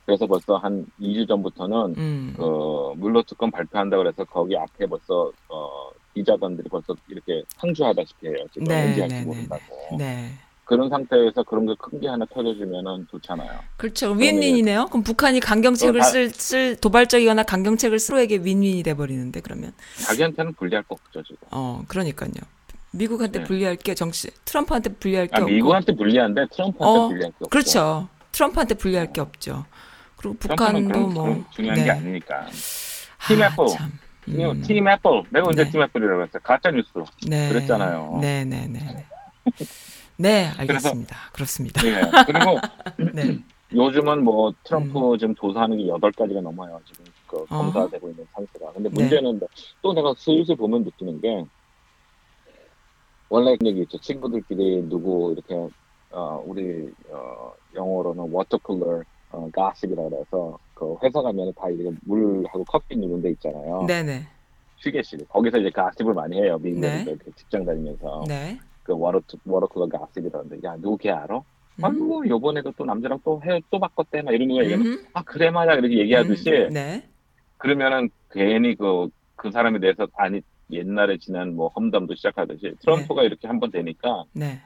그래서 벌써 한 2주 전부터는 음. 그 물러 특검 발표한다 그래서 거기 앞에 벌써 어 기자단들이 벌써 이렇게 상주하다시피 해요. 지금 네, 언제 네, 할지 네, 모른다고. 네. 그런 상태에서 그런 게 큰 게 하나 터져주면은 좋잖아요. 그렇죠. 윈윈이네요. 그럼 북한이 강경책을 어, 다- 쓸, 쓸 도발적이거나 강경책을 스로에게 윈윈이 돼 버리는데 그러면 자기한테는 불리할 거 없죠 지금. 어, 그러니까요. 미국한테 네. 불리할 게 정치 트럼프한테 불리할 게 아, 없고 미국한테 불리한데 트럼프한테 어, 불리할 게 없죠. 그렇죠. 트럼프한테 불리할 게 없죠. 그리고 북한도 뭐 중요한 네. 게 아니니까. 팀 아, 애플. 참. 팀- 음. 팀 애플. 내가 언제 네. 팀 애플이라고 했어요? 가짜 뉴스. 네. 그랬잖아요. 네, 네, 네. 네. 네, 알겠습니다. 그렇습니다. 예. 그리고 네. 요즘은 뭐 트럼프 지금 조사하는 게 여덟 가지가 넘어요. 지금 그 어. 검사되고 있는 상태가. 근데 네. 문제는 또 내가 슬슬 보면 느끼는 게 원래 그런 얘기 있죠. 친구들끼리 누구 이렇게 어 우리 어 영어로는 water cooler 어 gossip이라 그래서 그 회사 가면 다 이렇게 물하고 커피 두는 데 있잖아요. 네, 네. 휴게실. 거기서 이제 gossip을 많이 해요. 미국에서 네. 이렇게 직장 다니면서. 네. 그 water water cooler gossip이라는데 야 누구 걔 알아? 음. 아이고 요번에도 또 남자랑 또 해 또 바꿨대 막 이런 거 얘기하면 음흠. 아 그래 맞아 이렇게 얘기하듯이 음, 네. 그러면은 괜히 그그 사람에 대해서 아니 옛날에 지난 뭐 험담도 시작하듯이 트럼프가 이렇게 한 번 되니까 네.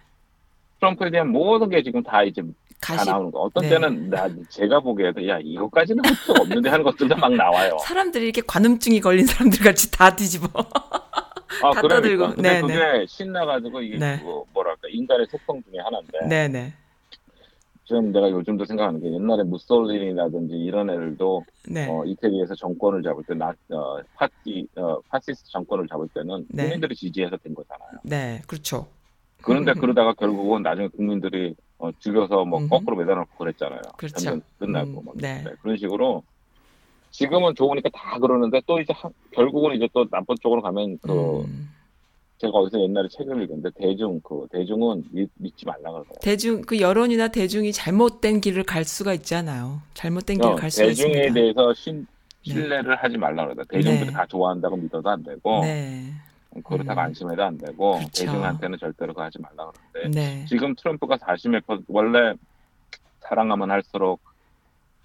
트럼프에 대한 모든 게 지금 다 이제 다 다시 나오는 거 어떤 네. 때는 나 제가 보기에도 야 이거까지는 할 수 없는데 하는 것들도 막 나와요. 사람들이 이렇게 관음증이 걸린 사람들 같이 다 뒤집어. 아, 다 그러니까. 떠들고. 근데 네, 그게 신나가지고 이게 네. 그 뭐랄까 인간의 속성 중에 하나인데 네, 네. 지금 내가 요즘도 생각하는 게 옛날에 무솔리니라든지 이런 애들도 네. 어, 이태리에서 정권을 잡을 때 나, 어, 파티 어, 파시스트 정권을 잡을 때는 네. 국민들이 지지해서 된 거잖아요. 네. 그렇죠. 그런데 음. 그러다가 결국은 나중에 국민들이 어, 죽여서 뭐 음. 거꾸로 매달아놓고 그랬잖아요. 그렇죠. 전쟁 끝나고 음, 막 네. 네, 그런 식으로 지금은 좋으니까 다 그러는데 또 이제 한- 결국은 이제 또 나쁜 쪽으로 가면 그 음. 제가 어디서 옛날에 책을 읽었는데 대중 그 대중은 믿, 믿지 말라 그래요. 대중 그 여론이나 대중이 잘못된 길을 갈 수가 있잖아요. 잘못된 길을 어, 갈 수가 대중에 있습니다. 대해서 신, 신뢰를 하지 말라 그러다. 대중들이 네. 다 좋아한다고 믿어도 안 되고 네. 그렇다고 음. 안심해도 안 되고 그렇죠. 대중한테는 절대로 하지 말라 그러는데 네. 지금 트럼프가 40몇 퍼센트 원래 사랑하면 할수록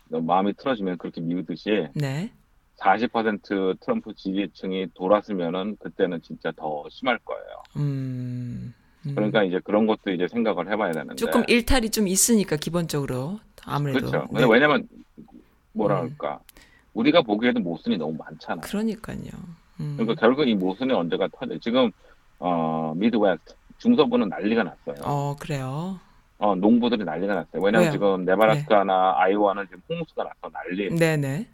마음이 틀어지면 그렇게 미우듯이 네. 40% 트럼프 지지층이 돌았으면은 그때는 진짜 더 심할 거예요. 음. 음. 그러니까 이제 그런 것도 이제 생각을 해봐야 되는데. 조금 일탈이 좀 있으니까 기본적으로 아무래도 그렇죠. 네. 왜냐면 뭐라 음. 우리가 보기에도 모순이 너무 많잖아. 그러니까요. 음. 그러니까 결국 이 모순이 언제가 터져. 지금 어 Midwest 중서부는 난리가 났어요. 어 그래요. 어 농부들이 난리가 났어요. 왜냐면 왜요? 지금 네브라스카나 아이오와는 지금 홍수가 나서 난리. 네네.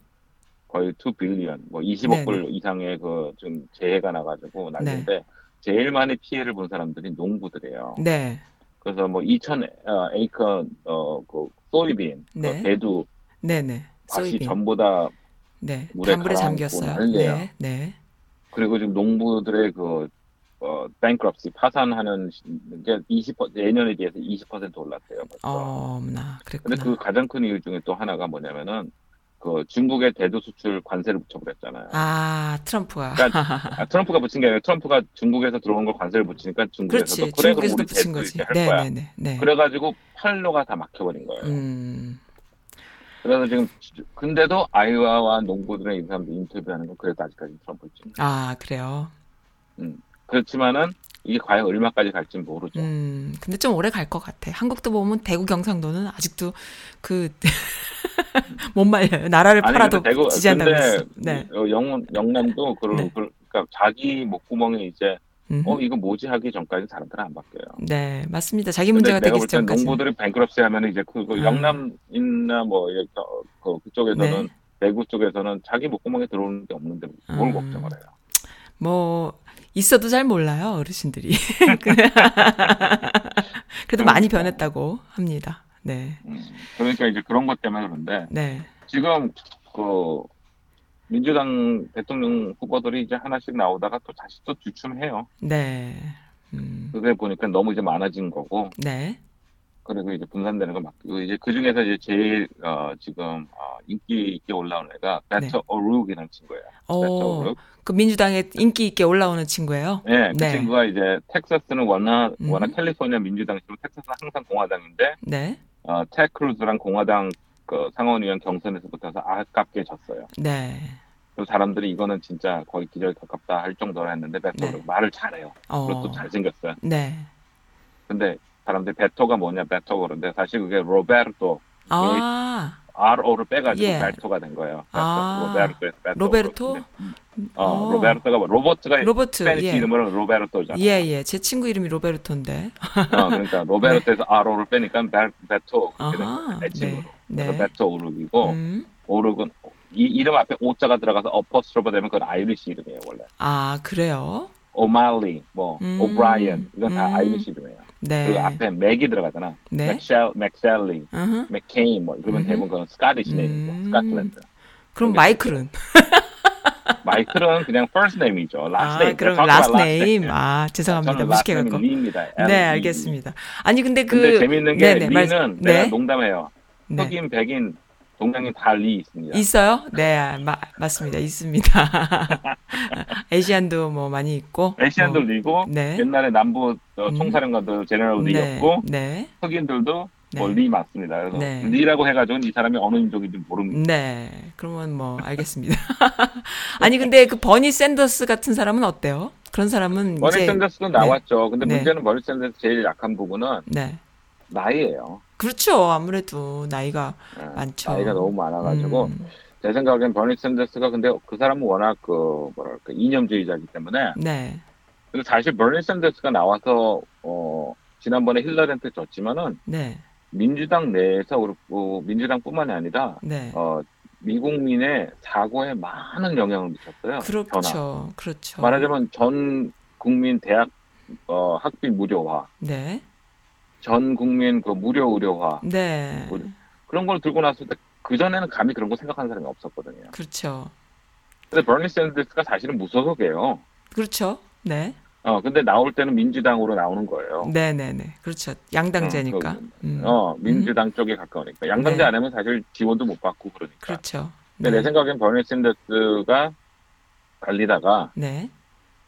거의 2 billion, 뭐 20억 네네. 불 이상의 그 지금 재해가 나가지고 난리인데 제일 많이 피해를 본 사람들이 농부들이에요. 네. 그래서 뭐 2천 어, 에이커 어 그 soybean, 네. 그 대두 네네. 밭이. 전부 다 네. 물에 가라앉고 잠겼어요. 난리예요. 네. 네. 그리고 지금 농부들의 그 어, bankruptcy 파산하는 게 20% 내년에 비해서 20% 올랐대요. 벌써. 어머나 근데 그랬구나. 그 가장 큰 이유 중에 또 하나가 뭐냐면은 그 중국의 대두 수출 관세를 붙여버렸잖아요. 아 트럼프가. 그러니까 아, 트럼프가 붙인 게 아니라 트럼프가 중국에서 들어온 걸 관세를 붙이니까 중국에서 그렇지. 또 그래 그럼 중국에서도 우리 거지. 이렇게 할 거야. 네네네. 네. 그래가지고 팔로가 다 막혀버린 거예요. 음. 그래서 지금 근데도 아이오와 농부들의 이 사람들 인터뷰하는 건 그래도 아직까지 트럼프 지아 그래요. 그렇지만은 이게 과연 얼마까지 갈지 는 모르죠. 음. 근데 좀 오래 갈 것 같아. 한국도 보면 대구 경상도는 아직도 그 못 말려요. 나라를 아니 팔아도 대구 지지 그랬어. 네. 어, 영 영남도 그, 네. 그 그러니까 자기 목구멍에 이제 음. 어 이거 뭐지 하기 전까지 사람들은 안 바뀌어요. 네, 맞습니다. 자기 문제가 되기 전까지. 농부들이 뱅크럽시 하면 이제 그, 그 아. 영남이나 뭐 그 그쪽에서는 네. 대구 쪽에서는 자기 목구멍에 들어오는 게 없는데 뭘 음. 걱정을 해요. 뭐 있어도 잘 몰라요 어르신들이. 그래도 많이 그러니까. 변했다고 합니다. 네, 음, 그러니까 이제 그런 것 때문에 그런데 네, 지금 그 민주당 대통령 후보들이 이제 하나씩 나오다가 또 다시 또 주춤해요. 네, 음, 그게 보니까 너무 이제 많아진 거고 네, 그리고 이제 분산되는 거 맞고 이제 그 중에서 이제 제일 어, 지금 어, 인기 있게 올라오는 애가 베토 오룩이라는 친구예요. 어. 그 민주당에 인기 있게 올라오는 친구예요. 네, 그 네. 친구가 이제 텍사스는 워낙 음. 워낙 캘리포니아 민주당이지만 텍사스는 항상 공화당인데 네, 어, 테드 크루즈랑 공화당 그 상원의원 경선에서 붙어서 아깝게 졌어요. 네, 그 사람들이 이거는 진짜 거의 기적에 가깝다 할 정도로 했는데 베토 네. 말을 잘해요. 그리고 어, 또 잘생겼어요. 네, 근데 사람들이 베토가 뭐냐 베토 그런데 사실 그게 로베르토 아, RO를 빼가지고 예. 베토가 된 거예요. 아. 로베르토에서 베토. 로베르토? 어, 어. 로베르토가 뭐 로버트가 로버트, Spanish 예, 이름으로 로베르토잖아. 예, 예, 제 친구 이름이 로베르토인데. 어, 그러니까 로베르토에서 RO를 빼니까 베, 베토. 내 친구로. 네, 네, 베토 오룩이고 음, 오룩은 이 이름 앞에 오자가 들어가서 apostrophe 되면 그건 Irish 이름이에요 원래. 아 그래요. 오말리, 뭐 음. 오브라이언 이건 다 음. Irish 이름이에요. 네, 그 앞에 맥이 들어가잖아. 네, 맥셀, 맥셀리. 맥케인 뭐 이러면 음흠. 대부분 그건 Scottish 음. name이죠. 스카틀랜드. 그럼 마이클은? 마이클은 그냥 first name이죠. last 아, name. 그럼 last name. name. 아, 죄송합니다. 무식해 갖고. name이 리입니다. 네, 알겠습니다. 아니, 근데 그. 근데 재밌는 게 네네, 말- 리는 네. 내가 농담해요. 네. 흑인, 백인, 동양인 다리 있습니다. 있어요? 네, 마, 맞습니다. 있습니다. Asian도 뭐 많이 있고. Asian도 뭐, 리고 네. 옛날에 남부 어, 음. 총사령관도 General 네, 리였고 네, 흑인들도 뭐 네. 리 맞습니다. 그래서 네. 리라고 해가지고 이 사람이 어느 민족인지 모릅니다. 네. 그러면 뭐, 알겠습니다. 아니, 근데 그 버니 샌더스 같은 사람은 어때요? 그런 사람은 버니 이제. 샌더스도 나왔죠. 근데 네. 문제는 버니 샌더스 제일 약한 부분은 네. 나이예요. 그렇죠. 아무래도 나이가 예, 많죠. 나이가 너무 많아가지고 음, 제 생각엔 버니 샌더스가 근데 그 사람은 워낙 그 뭐랄까 이념주의자이기 때문에 네. 근데 사실 버니 샌더스가 나와서 어 지난번에 힐러리한테 졌지만은 네. 민주당 내에서 그렇고 민주당뿐만이 아니라 네. 어 미국민의 사고에 많은 영향을 미쳤어요. 그렇죠. 그렇죠. 말하자면 전 국민 대학 어, 학비 무료화, 네. 전 국민 그 무료 의료화 네. 우리- 그런 걸 들고 났을 때 그 전에는 감히 그런 거 생각하는 사람이 없었거든요. 그렇죠. 근데 버니 샌더스가 사실은 무소속이에요. 그렇죠. 네. 어 근데 나올 때는 민주당으로 나오는 거예요. 네, 네, 네. 그렇죠. 양당제니까. 어, 음. 어 민주당 쪽에 가까우니까 양당제 네. 안 하면 사실 지원도 못 받고 그러니까. 그렇죠. 근데 네. 내 생각엔 버니 샌더스가 갈리다가 네.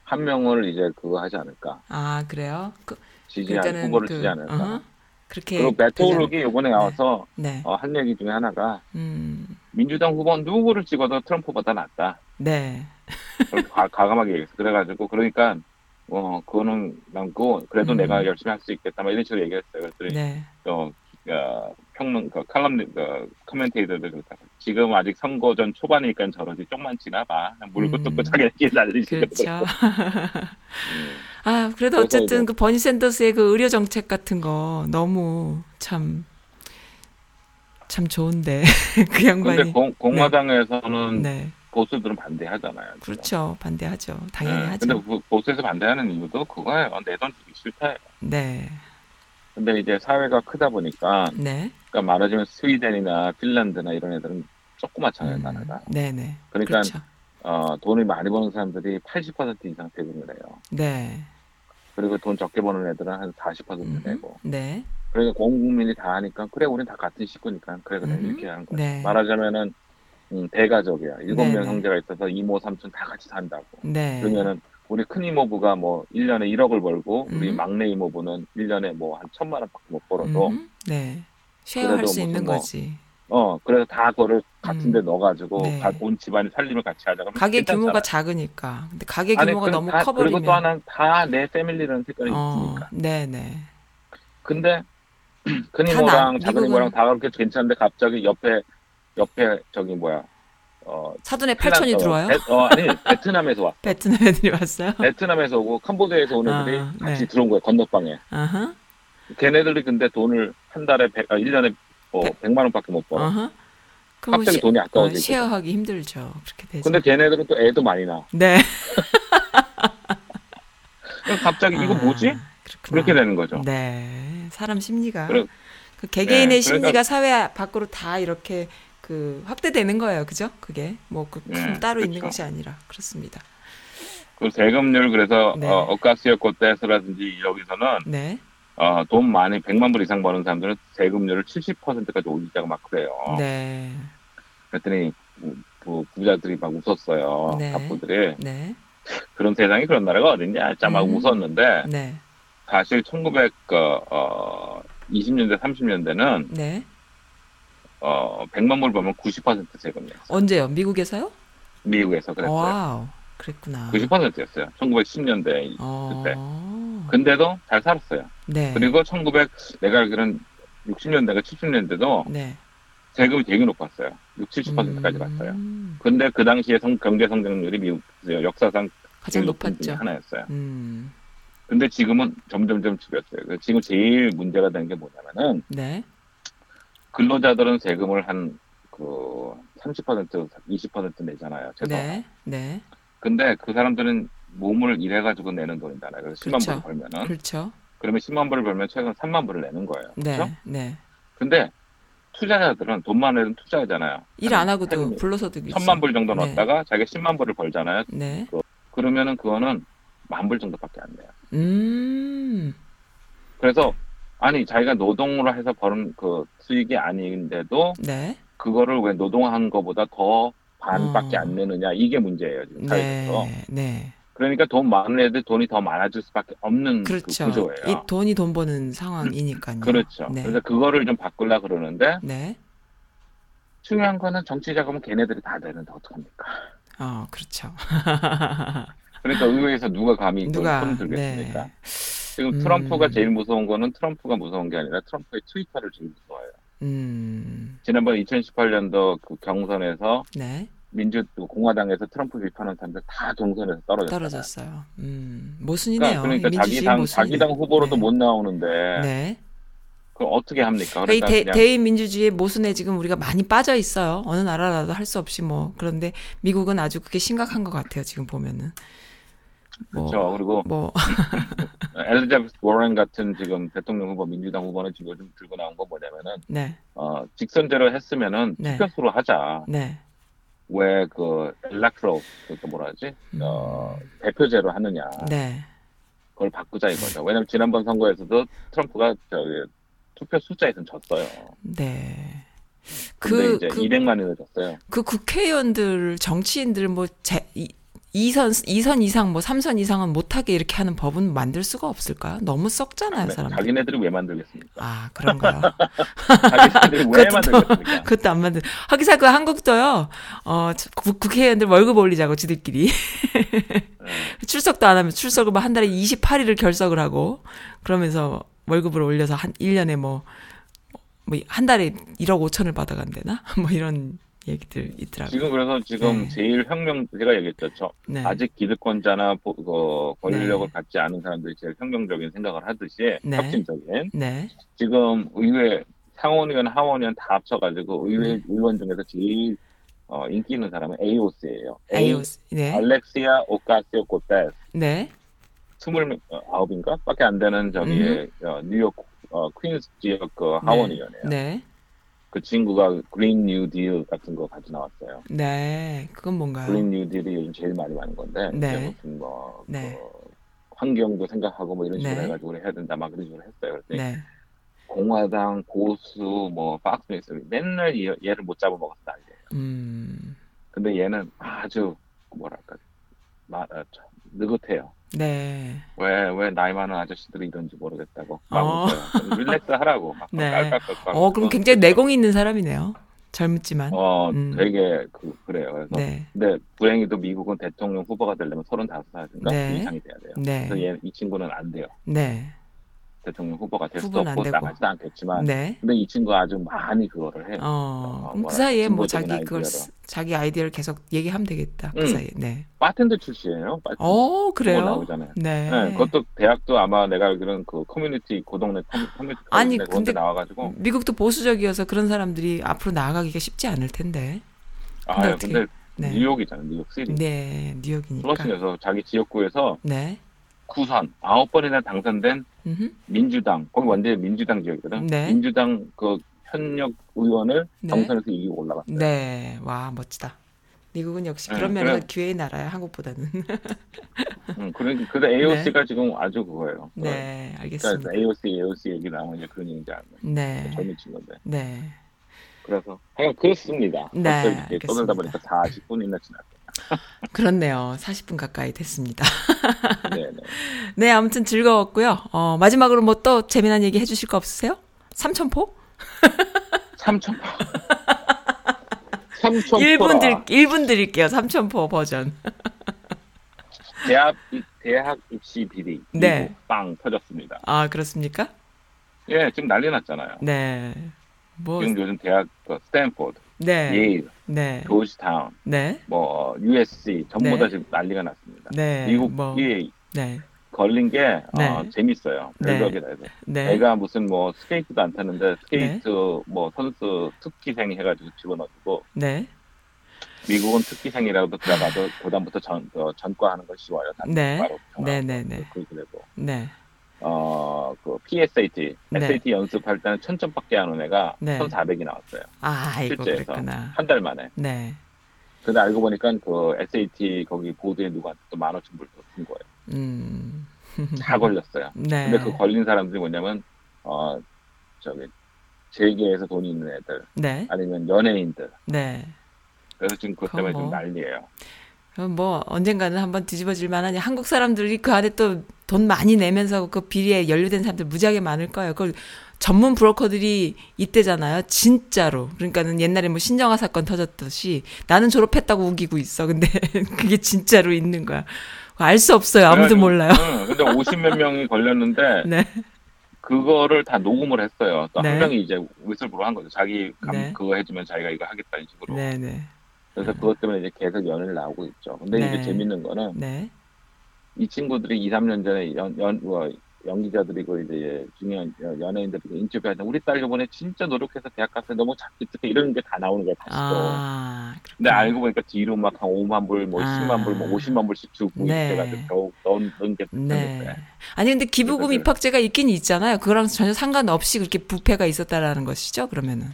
한 명을 이제 그거 하지 않을까 아, 그래요? 그, 지지한 그러니까는 후보를 그, 지지 않을까. 어허. 그렇게 그리고 않- 베토룩이 요번에 나와서 네. 어, 한 얘기 중에 하나가 음. 민주당 후보는 누구를 찍어도 트럼프보다 낫다. 네. 과, 과감하게 얘기했어. 그래가지고 그러니까 어 그거는 남고 그래도 음. 내가 열심히 할 수 있겠다. 막 이런 식으로 얘기했어요. 그랬더니 네. 어, 어, 평론 그 칼럼 그 커멘테이터들 그렇다. 지금 아직 선거 전 초반이니까 저러지 좀만 지나봐. 물고 음. 뜯고 자기 얘기 날리시고. 그렇죠. 음. 아, 그래도 그래서 어쨌든 이제- 그 버니 샌더스의 그 의료 정책 같은 거 너무 참, 참 좋은데. 그 근데 양반이. 공, 공화당에서는 네. 보수들은 반대하잖아요. 지금. 그렇죠. 반대하죠. 당연히 네, 하죠. 근데 보- 보수에서 반대하는 이유도 그거예요. 내 돈 주기 싫다예요. 네. 근데 이제 사회가 크다 보니까 네. 그러니까 말하자면 스웨덴이나 핀란드나 이런 애들은 조그맣잖아요, 음, 나라가. 네네. 그러니까 그렇죠. 어, 돈을 많이 버는 사람들이 80% 이상 세금을 내요. 네. 그리고 돈 적게 버는 애들은 한 40% 음, 내고. 네. 그러니까 온 국민이 다 하니까 그래 우린 다 같은 식구니까 그래 그래 음, 이렇게 하는 거예요. 네. 말하자면은 음, 대가족이야. 일곱 네, 명 네. 형제가 있어서 이모 삼촌 다 같이 산다고. 네. 그러면은 우리 큰 이모부가 뭐 1년에 1억을 벌고 우리 음. 막내 이모부는 1년에 뭐 한 천만 원밖에 못 벌어도 음, 네. 쉐어할 수 있는 뭐 거지. 어 그래서 다 그거를 같은 데 음. 넣어가지고 네. 가- 온 집안이 살림을 같이 하자 그러면 가게 괜찮잖아요. 규모가 작으니까. 근데 가게 아니, 규모가 그- 너무 다- 커버리면. 그리고 또 하나는 다내 패밀리라는 색깔이 어, 있으니까 네네. 근데 큰다 이모랑 나- 작은 미국은- 이모랑 다 그렇게 괜찮은데 갑자기 옆에 옆에 저기 뭐야 어 사돈에 8천이 어, 들어와요? 베, 어, 아니 베트남에서 와 베트남 애들이 왔어요? 베트남에서 오고 캄보디아에서 온 애들이 아, 같이 네. 들어온 거야 건너방에 아하. 걔네들이 근데 돈을 한 달에 백, 아, 1년에 뭐 백- 100만 원밖에 못 벌어 아하. 갑자기 시- 돈이 어, 아까워지고 쉐어하기 힘들죠. 그렇게 되죠. 근데 걔네들은 또 애도 많이 낳아 네. 갑자기 이거 아, 뭐지? 그렇구나. 그렇게 되는 거죠 네. 사람 심리가. 그래- 그 개개인의 네, 심리가 그러니까- 사회 밖으로 다 이렇게 그 확대되는 거예요. 그죠? 그게 뭐그 네, 따로 있는 그렇죠. 것이 아니라 그렇습니다. 그 세금률 그래서 네. 어, 어카시오 코테스라든지 여기서는 네. 어, 돈 많이 100만 불 이상 버는 사람들은 세금률을 70%까지 올리자고 막 그래요. 네. 그랬더니 부, 부, 부자들이 막 웃었어요. 네. 갑부들이 네. 그런 세상에 그런 나라가 어딨냐? 진짜 막 음. 웃었는데 네. 사실 1900 어, 20년대 30년대는 네. 어, 100만 불 벌면 90% 세금이었어요. 언제요? 미국에서요? 미국에서 그랬어요. wow. 그랬구나. 90%였어요. 1910년대 어. 그때. 근데도 잘 살았어요. 네. 그리고 1900 내가 알기로는 60년대가 70년대도 네. 세금이 되게 높았어요. 6, 70%까지 갔어요. 음, 근데 그 당시에 성, 경제 성장률이 미국 역사상 가장 높았죠. 하나였어요. 음. 근데 지금은 점점점 줄였어요. 지금 제일 문제가 되는 게 뭐냐면은 네. 근로자들은 세금을 한 그 30% 20% 내잖아요. 최소. 네. 네. 근데 그 사람들은 몸을 일해가지고 내는 돈이잖아요. 그래서 10만 그렇죠. 불을 벌면은 그렇죠. 그러면 10만 불을 벌면 최근 3만 불을 내는 거예요. 네. 그렇죠? 네. 근데 투자자들은 돈만 내는 투자잖아요. 일 안 하고도 있어. 천만 불 정도 네. 넣었다가 자기가 10만 불을 벌잖아요. 네. 그 러면은 그거는 만 불 정도밖에 안 돼요. 음. 그래서 아니 자기가 노동으로 해서 버는 그 수익이 아닌데도 네. 그거를 왜 노동한 거보다 더 반밖에 어. 안 내느냐 이게 문제예요 지금 사회에서. 네. 네. 그러니까 돈 많은 애들 돈이 더 많아질 수밖에 없는 그 그렇죠. 구조예요. 이 돈이 돈 버는 상황이니까요. 그렇죠. 네. 그래서 그거를 좀 바꾸려 그러는데 네. 중요한 거는 정치 자금은 걔네들이 다 내는데 어떡합니까? 어, 그렇죠. 그러니까 의회에서 누가 감히 누가 손을 들겠습니까? 네. 지금 음. 트럼프가 제일 무서운 거는 트럼프가 무서운 게 아니라 트럼프의 트위터를 제일 무서워요. 음. 지난번 2018년도 그 경선에서 네. 민주 공화당에서 트럼프 비판하는 사람들 다 동선에서 떨어졌어요. 떨어졌어요. 음, 모순이네요. 그러니까, 그러니까 자기 당 모순이네. 자기 당 후보로도 네. 못 나오는데 네. 그럼 어떻게 합니까? 이 그러니까 대, 그냥 대의 민주주의 모순에 지금 우리가 많이 빠져 있어요. 어느 나라라도 할 수 없이 뭐 그런데 미국은 아주 그게 심각한 것 같아요. 지금 보면은 뭐, 그렇죠. 그리고 뭐 엘리자베스 워런 같은 지금 대통령 후보 민주당 후보는 지금 요즘 들고 나온 건 뭐냐면은 네, 어, 직선제로 했으면은 네. 투표수로 하자. 네, 왜그 엘렉트로 그 뭐라 하지? 어, 대표제로 하느냐. 음. 네, 그걸 바꾸자 이거죠. 왜냐면 지난번 선거에서도 트럼프가 저기 투표 숫자에서는 졌어요. 네. 그, 이제 그, 200만이나 졌어요. 그 국회의원들, 정치인들 뭐 제, 이, 2선, 2선 이상, 뭐 3선 이상은 못하게 이렇게 하는 법은 만들 수가 없을까요? 너무 썩잖아요, 네, 사람들. 자기네들이 왜 만들겠습니까? 아, 그런가요? 자기네들이 왜 만들겠습니까? 그것도 안 만들. 하기사 그 한국도요. 어 국- 국회의원들 월급 올리자고 지들끼리 네. 출석도 안 하면 출석을 뭐한 달에 28일을 결석을 하고 그러면서 월급을 올려서 한 1년에 뭐 뭐 한 달에 1억 5천을 받아간대나 뭐 이런 얘기들 있더라고요. 지금 그래서 지금 네. 제일 혁명 제가 얘기했죠. 저 네. 아직 기득권자나 보- 그 권력을 네. 갖지 않은 사람들이 제일 혁명적인 생각을 하듯이 네. 혁신적인 네. 지금 의회 상원의원 하원의원 다 합쳐가지고 의회 네. 의원 중에서 제일 어, 인기 있는 사람은 AOC예요. AOC. 네. 알렉시아 오카시오 코테스 네. 스물아홉인가 밖에 안 되는 저기 어, 뉴욕 어, 퀸스 지역 그 하원의원이에요. 네. 그 친구가 Green New Deal 같은 거 가지고 나왔어요. 네. 그건 뭔가요? Green New Deal이 요즘 제일 많이 많은 건데 네. 이제 무슨 뭐 네. 그 환경도 생각하고 뭐 이런 식으로 네. 해가지고 해야 된다 막 그런 식으로 했어요. 그랬더니 네. 공화당 보수 뭐 박스에서 맨날 얘, 얘를 못 잡아 먹었어 난리예요. 음. 근데 얘는 아주 뭐랄까 마, 어, 참 느긋해요. 네. 왜 왜 나이 많은 아저씨들이 이런지 모르겠다고 막 어. 웃어요. 릴렉스 하라고 막 네. 깔깔깔깔. 어, 그럼 굉장히 내공이 있는 사람이네요. 젊지만. 어 음. 되게 그 그래요. 그래서 네. 근데 불행히도 미국은 대통령 후보가 되려면 35살인가 네. 이상이 돼야 돼요. 네. 그래서 얘, 이 친구는 안 돼요. 네. 대통령 후보가 될 수도 없고. 나가지도 않겠지만 네. 근데 이 친구가 아주 많이 그거를 해요. 어, 어, 그 사이에 뭐 자기 그걸 아이디어로. 자기 아이디어를 계속 얘기하면 되겠다. 그 음. 사이에. 네. 바텐더 출신이에요. 바텐더. 어, 그래요? 나오잖아요. 네. 네, 그것도 대학도 아마 내가 알기로는 그 커뮤니티 그 동네 커뮤- 커뮤니티 아니, 그런 근데 데 나와 가지고 미국도 보수적이어서 그런 사람들이 앞으로 나아가기가 쉽지 않을 텐데. 아 근데 근데, 어떻게- 네. 뉴욕이잖아 뉴욕 시티 네, 뉴욕이니까. 플러싱에서 자기 지역구에서 네. 구선 아홉 번이나 당선된 음흠. 민주당 거기 완전 민주당 지역이거든 네. 민주당 그 현역 의원을 네. 경선에서 이기고 올라갔어요. 네. 와, 멋지다. 미국은 역시 네, 그런 면에서 그래. 기회의 나라야, 한국보다는. 응, 그러니까 근데 AOC가 지금 아주 그거예요. 네, 그러니까 알겠습니다. AOC, AOC 얘기 나오면 이제 그런 얘기인지 알면 네. 젊은 친구인데. 네. 그래서 하여간 그렇습니다. 네. 떠들다 보니까 40분이나 지났어요. 그렇네요. 40분 가까이 됐습니다. 네네. 네, 아무튼 즐거웠고요. 어, 마지막으로 뭐 또 재미난 얘기 해주실 거 없으세요? 삼천포? 삼천포. 삼천포. 1분 들, 1분 드릴게요. 삼천포 버전. 대학, 입- 대학 입시 비리. 네. 빵 터졌습니다. 아, 그렇습니까? 예, 지금 난리 났잖아요. 네. 뭐, 지금 요즘 대학, 그 스탠포드, 네. 예일, 네. 조지타운, 네. 뭐, USC, 전부 네. 다 지금 난리가 났습니다. 네. 미국이 뭐, 네. 걸린 게, 어, 네. 재밌어요. 네. 별벽이라 해서. 네. 애가 무슨 뭐, 스케이트도 안 탔는데, 스케이트 뭐, 선수 특기생 해가지고 집어넣고, 네. 미국은 특기생이라도 들어가도 그다음부터 전, 어, 전과하는 건 쉬워요. 다 네. 바로 네, 네, 네. 그렇게 되고. 네. 어, 그 PSAT, 네. SAT 연습할 때는 천점밖에 안 온 애가 네. 1,400이 나왔어요. 아, 실제에서. 한 달 만에. 네. 근데 알고 보니까 그 SAT 거기 보드에 누구한테 또 만 오천 불준 거예요. 음. 다 걸렸어요. 네. 근데 그 걸린 사람들이 뭐냐면, 어, 저기, 재계에서 돈이 있는 애들, 네. 아니면 연예인들. 네. 그래서 지금 그것 때문에 좀 뭐. 난리예요. 그럼 뭐 언젠가는 한번 뒤집어질 만하니 한국 사람들이 그 안에 또 돈 많이 내면서 그 비리에 연루된 사람들 무지하게 많을 거예요. 그걸 전문 브로커들이 이때잖아요. 진짜로. 그러니까는 옛날에 뭐 신정아 사건 터졌듯이 나는 졸업했다고 우기고 있어. 근데 그게 진짜로 있는 거야. 알 수 없어요. 아무도 그래가지고, 몰라요. 응, 근데 50몇 명이 걸렸는데, 네. 그거를 다 녹음을 했어요. 또한 네. 명이 이제 위슬브로 한 거죠. 자기 감, 네. 그거 해주면 자기가 이거 하겠다는 식으로. 네, 네. 그래서 그것 때문에 이제 계속 연을 나오고 있죠. 근데 네. 이제 재밌는 거는 네. 이 친구들이 2, 3년 전에 연, 연, 뭐, 연기자들이고 이제 중요한 연예인들이고 인터뷰하는 우리 딸 요번에 진짜 노력해서 대학 가서 너무 작게 듣게 이런 게 다 나오는 거야 다시 또. 아, 근데. 알고 보니까 뒤로 막 한 5만 불, 뭐 아. 10만 불, 뭐 50만 불씩 주고 네. 이렇게 해가지고 겨우 넣은, 넣은 게 네. 됐는데. 아니 근데 기부금 그래서 입학제가 있긴 있잖아요. 그거랑 전혀 상관없이 그렇게 부패가 있었다라는 것이죠. 그러면은.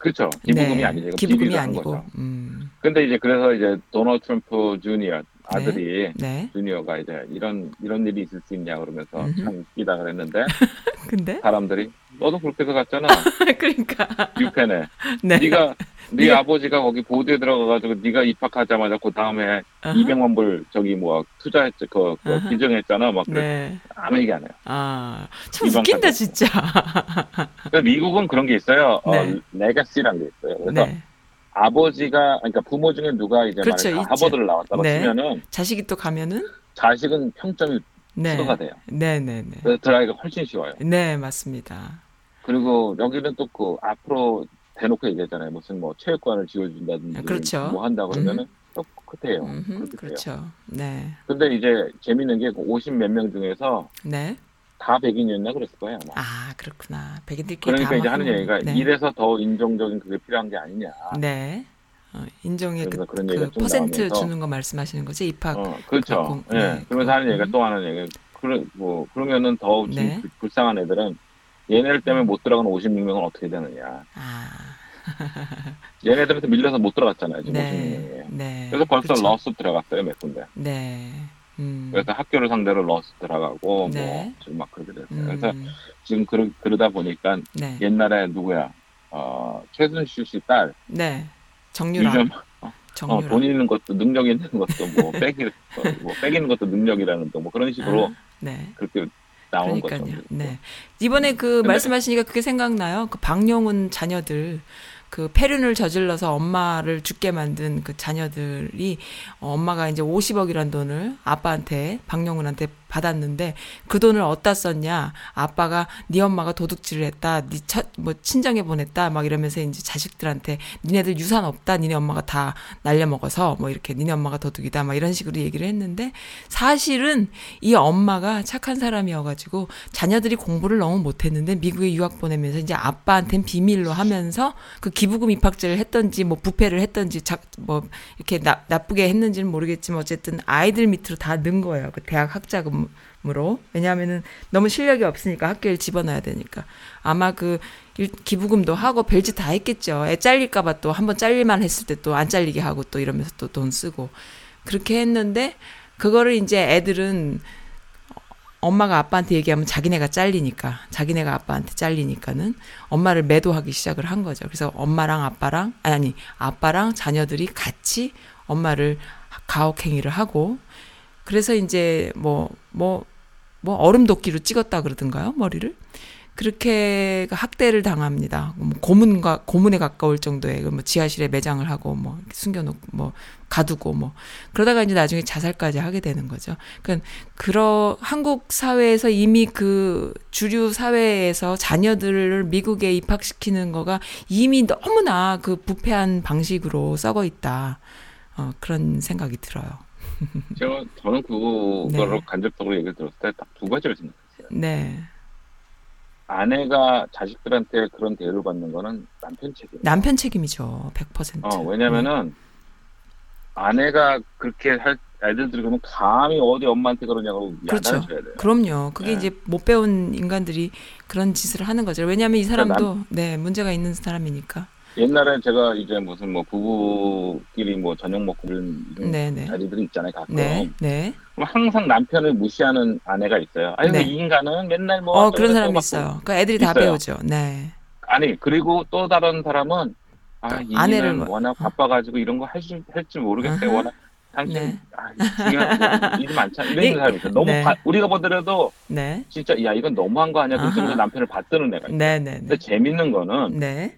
그렇죠. 기부금이 네. 아니죠. 기부금이 아니고. 거죠. 음. 근데 이제 그래서 이제 도널드 트럼프 주니어 아들이 네. 주니어가 이제 이런 이런 일이 있을 수 있냐 그러면서 음흠. 참 웃기다 그랬는데 근데 사람들이 너도 그렇게 해서 갔잖아 그러니까 유펜에 네. 네가 네 아버지가 거기 보드에 들어가가지고 네가 입학하자마자 그 다음에 아하. 200만 불 저기 뭐 투자했지 그, 그. 기증했잖아 막 그래 네. 아무 얘기 안 해요. 아, 참 이번 웃긴다. 진짜. 그러니까 미국은 그런 게 있어요. 어, 네. 레가시라는 게 있어요. 그래서 네. 아버지가 그러니까 부모 중에 누가 이제 그렇죠, 있죠. 하버드를 나왔다고 네. 치면은 자식이 또 가면은 자식은 평점이 네. 추가가 돼요. 네, 네, 네. 그래서 들어가기가 훨씬 쉬워요. 네, 맞습니다. 그리고 여기는 또 그 앞으로 대놓고 얘기했잖아요. 무슨 뭐 체육관을 지어준다든지 아, 그렇죠. 뭐 한다 그러면은 똑같아요. 음흠, 그렇게 돼요. 그렇죠. 네. 근데 근데 이제 재밌는 게 50 몇 명 중에서 네. 다 백인이었나 그랬을 거예요. 아마. 아, 그렇구나. 백인들끼리 그러니까 다 이제 막 하는 얘기가 네. 이래서 더 인종적인 그게 필요한 게 아니냐. 네. 어, 인종의 그, 그 퍼센트 나오면서 주는 거 말씀하시는 거지 입학. 어, 그렇죠. 갖고, 예. 네. 그러면서 하는 얘기가 음. 또 하는 얘기. 그러, 뭐, 그러면은 더좀 네. 불- 불쌍한 애들은 얘네들 때문에 못 들어가는 56명은 어떻게 되느냐. 아, 얘네들한테 밀려서 못 들어갔잖아요, 지금 네. 56명이. 네. 그래서 벌써 그렇죠. lawsuit 들어갔어요, 몇 군데. 네. 음. 그래서 학교를 상대로 lawsuit 들어가고, 네. 뭐, 지금 막 그렇게 됐어요. 음. 그래서 지금 그러, 그러다 보니까 네. 옛날에 누구야, 어, 최순실 씨 딸, 네. 정유라. 요즘 어, 정유라. 돈 있는 것도 능력 있는 것도 뭐 빼기 뭐 빼기는 것도 능력이라는 또 뭐 그런 식으로 아, 네. 그렇게 그러니까요. 거죠. 네. 이번에 그 근데- 말씀하시니까 그게 생각나요. 그 박용훈 자녀들 그 폐륜을 저질러서 엄마를 죽게 만든 그 자녀들이 어, 엄마가 이제 50억이란 돈을 아빠한테 박용훈한테 받았는데 그 돈을 어디다 썼냐? 아빠가 네 엄마가 도둑질을 했다. 네뭐 친정에 보냈다. 막 이러면서 이제 자식들한테 니네들 유산 없다. 니네 엄마가 다 날려 먹어서 뭐 이렇게 니네 엄마가 도둑이다. 막 이런 식으로 얘기를 했는데 사실은 이 엄마가 착한 사람이어 가지고 자녀들이 공부를 너무 못 했는데 미국에 유학 보내면서 이제 아빠한테는 비밀로 하면서 그 기부금 입학제를 했던지 뭐 부패를 했던지 자, 뭐 이렇게 나, 나쁘게 했는지는 모르겠지만 어쨌든 아이들 밑으로 다 넣은 거예요. 그 대학 학자금 으로. 왜냐하면은 너무 실력이 없으니까 학교에 집어넣어야 되니까. 아마 그 일- 기부금도 하고 별짓 다 했겠죠. 애 잘릴까봐 또 한번 잘릴만 했을 때 또 안 잘리게 하고 또 이러면서 또 돈 쓰고. 그렇게 했는데 그거를 이제 애들은 엄마가 아빠한테 얘기하면 자기네가 잘리니까 자기네가 아빠한테 잘리니까는 엄마를 매도하기 시작을 한 거죠. 그래서 엄마랑 아빠랑 아니 아빠랑 자녀들이 같이 엄마를 가혹행위를 하고 그래서 이제 뭐 뭐 뭐 얼음 도끼로 찍었다 그러던가요 머리를 그렇게 학대를 당합니다. 뭐 고문과 고문에 가까울 정도의 그뭐 지하실에 매장을 하고 뭐 숨겨놓고 뭐 가두고 뭐 그러다가 이제 나중에 자살까지 하게 되는 거죠. 그러니까 그러 한국 사회에서 이미 그 주류 사회에서 자녀들을 미국에 입학시키는 거가 이미 너무나 그 부패한 방식으로 썩어 있다. 어, 그런 생각이 들어요. 제가 저는 그거를 네. 간접적으로 얘기를 들었을 때 딱 두 가지를 생각했어요. 네. 아내가 자식들한테 그런 대우를 받는 거는 남편 책임. 남편 책임이죠. 100%. 어, 왜냐면은 아내가 그렇게 할 애들들이 그러면 감히 어디 엄마한테 그러냐고 그렇죠. 야단을 쳐야 돼요. 그럼요. 그게 네. 이제 못 배운 인간들이 그런 짓을 하는 거죠. 왜냐하면 이 사람도 그러니까 네 문제가 있는 사람이니까. 옛날에 제가 이제 무슨 뭐 부부끼리 뭐 저녁 먹고 이런 네네. 자리들이 있잖아요 가끔. 네, 네. 항상 남편을 무시하는 아내가 있어요. 아유 네. 이 인간은 맨날 뭐 어 그런 사람이 막 있어요. 그 애들이 다 있어요. 배우죠. 네. 아니 그리고 또 다른 사람은 아, 이 아내를 뭐- 워낙 바빠가지고 이런 거 할줄 할줄 모르겠어요. 워낙 당신 네. 아, 중요한 뭐, 일 많잖아. 이런 네. 사람이 있어요. 너무 네. 바- 우리가 보더라도 네. 진짜 야 이건 너무한 거 아니야. 그래서 아하. 남편을 받드는 애가 있어요. 네, 네, 네. 근데 재밌는 거는 네.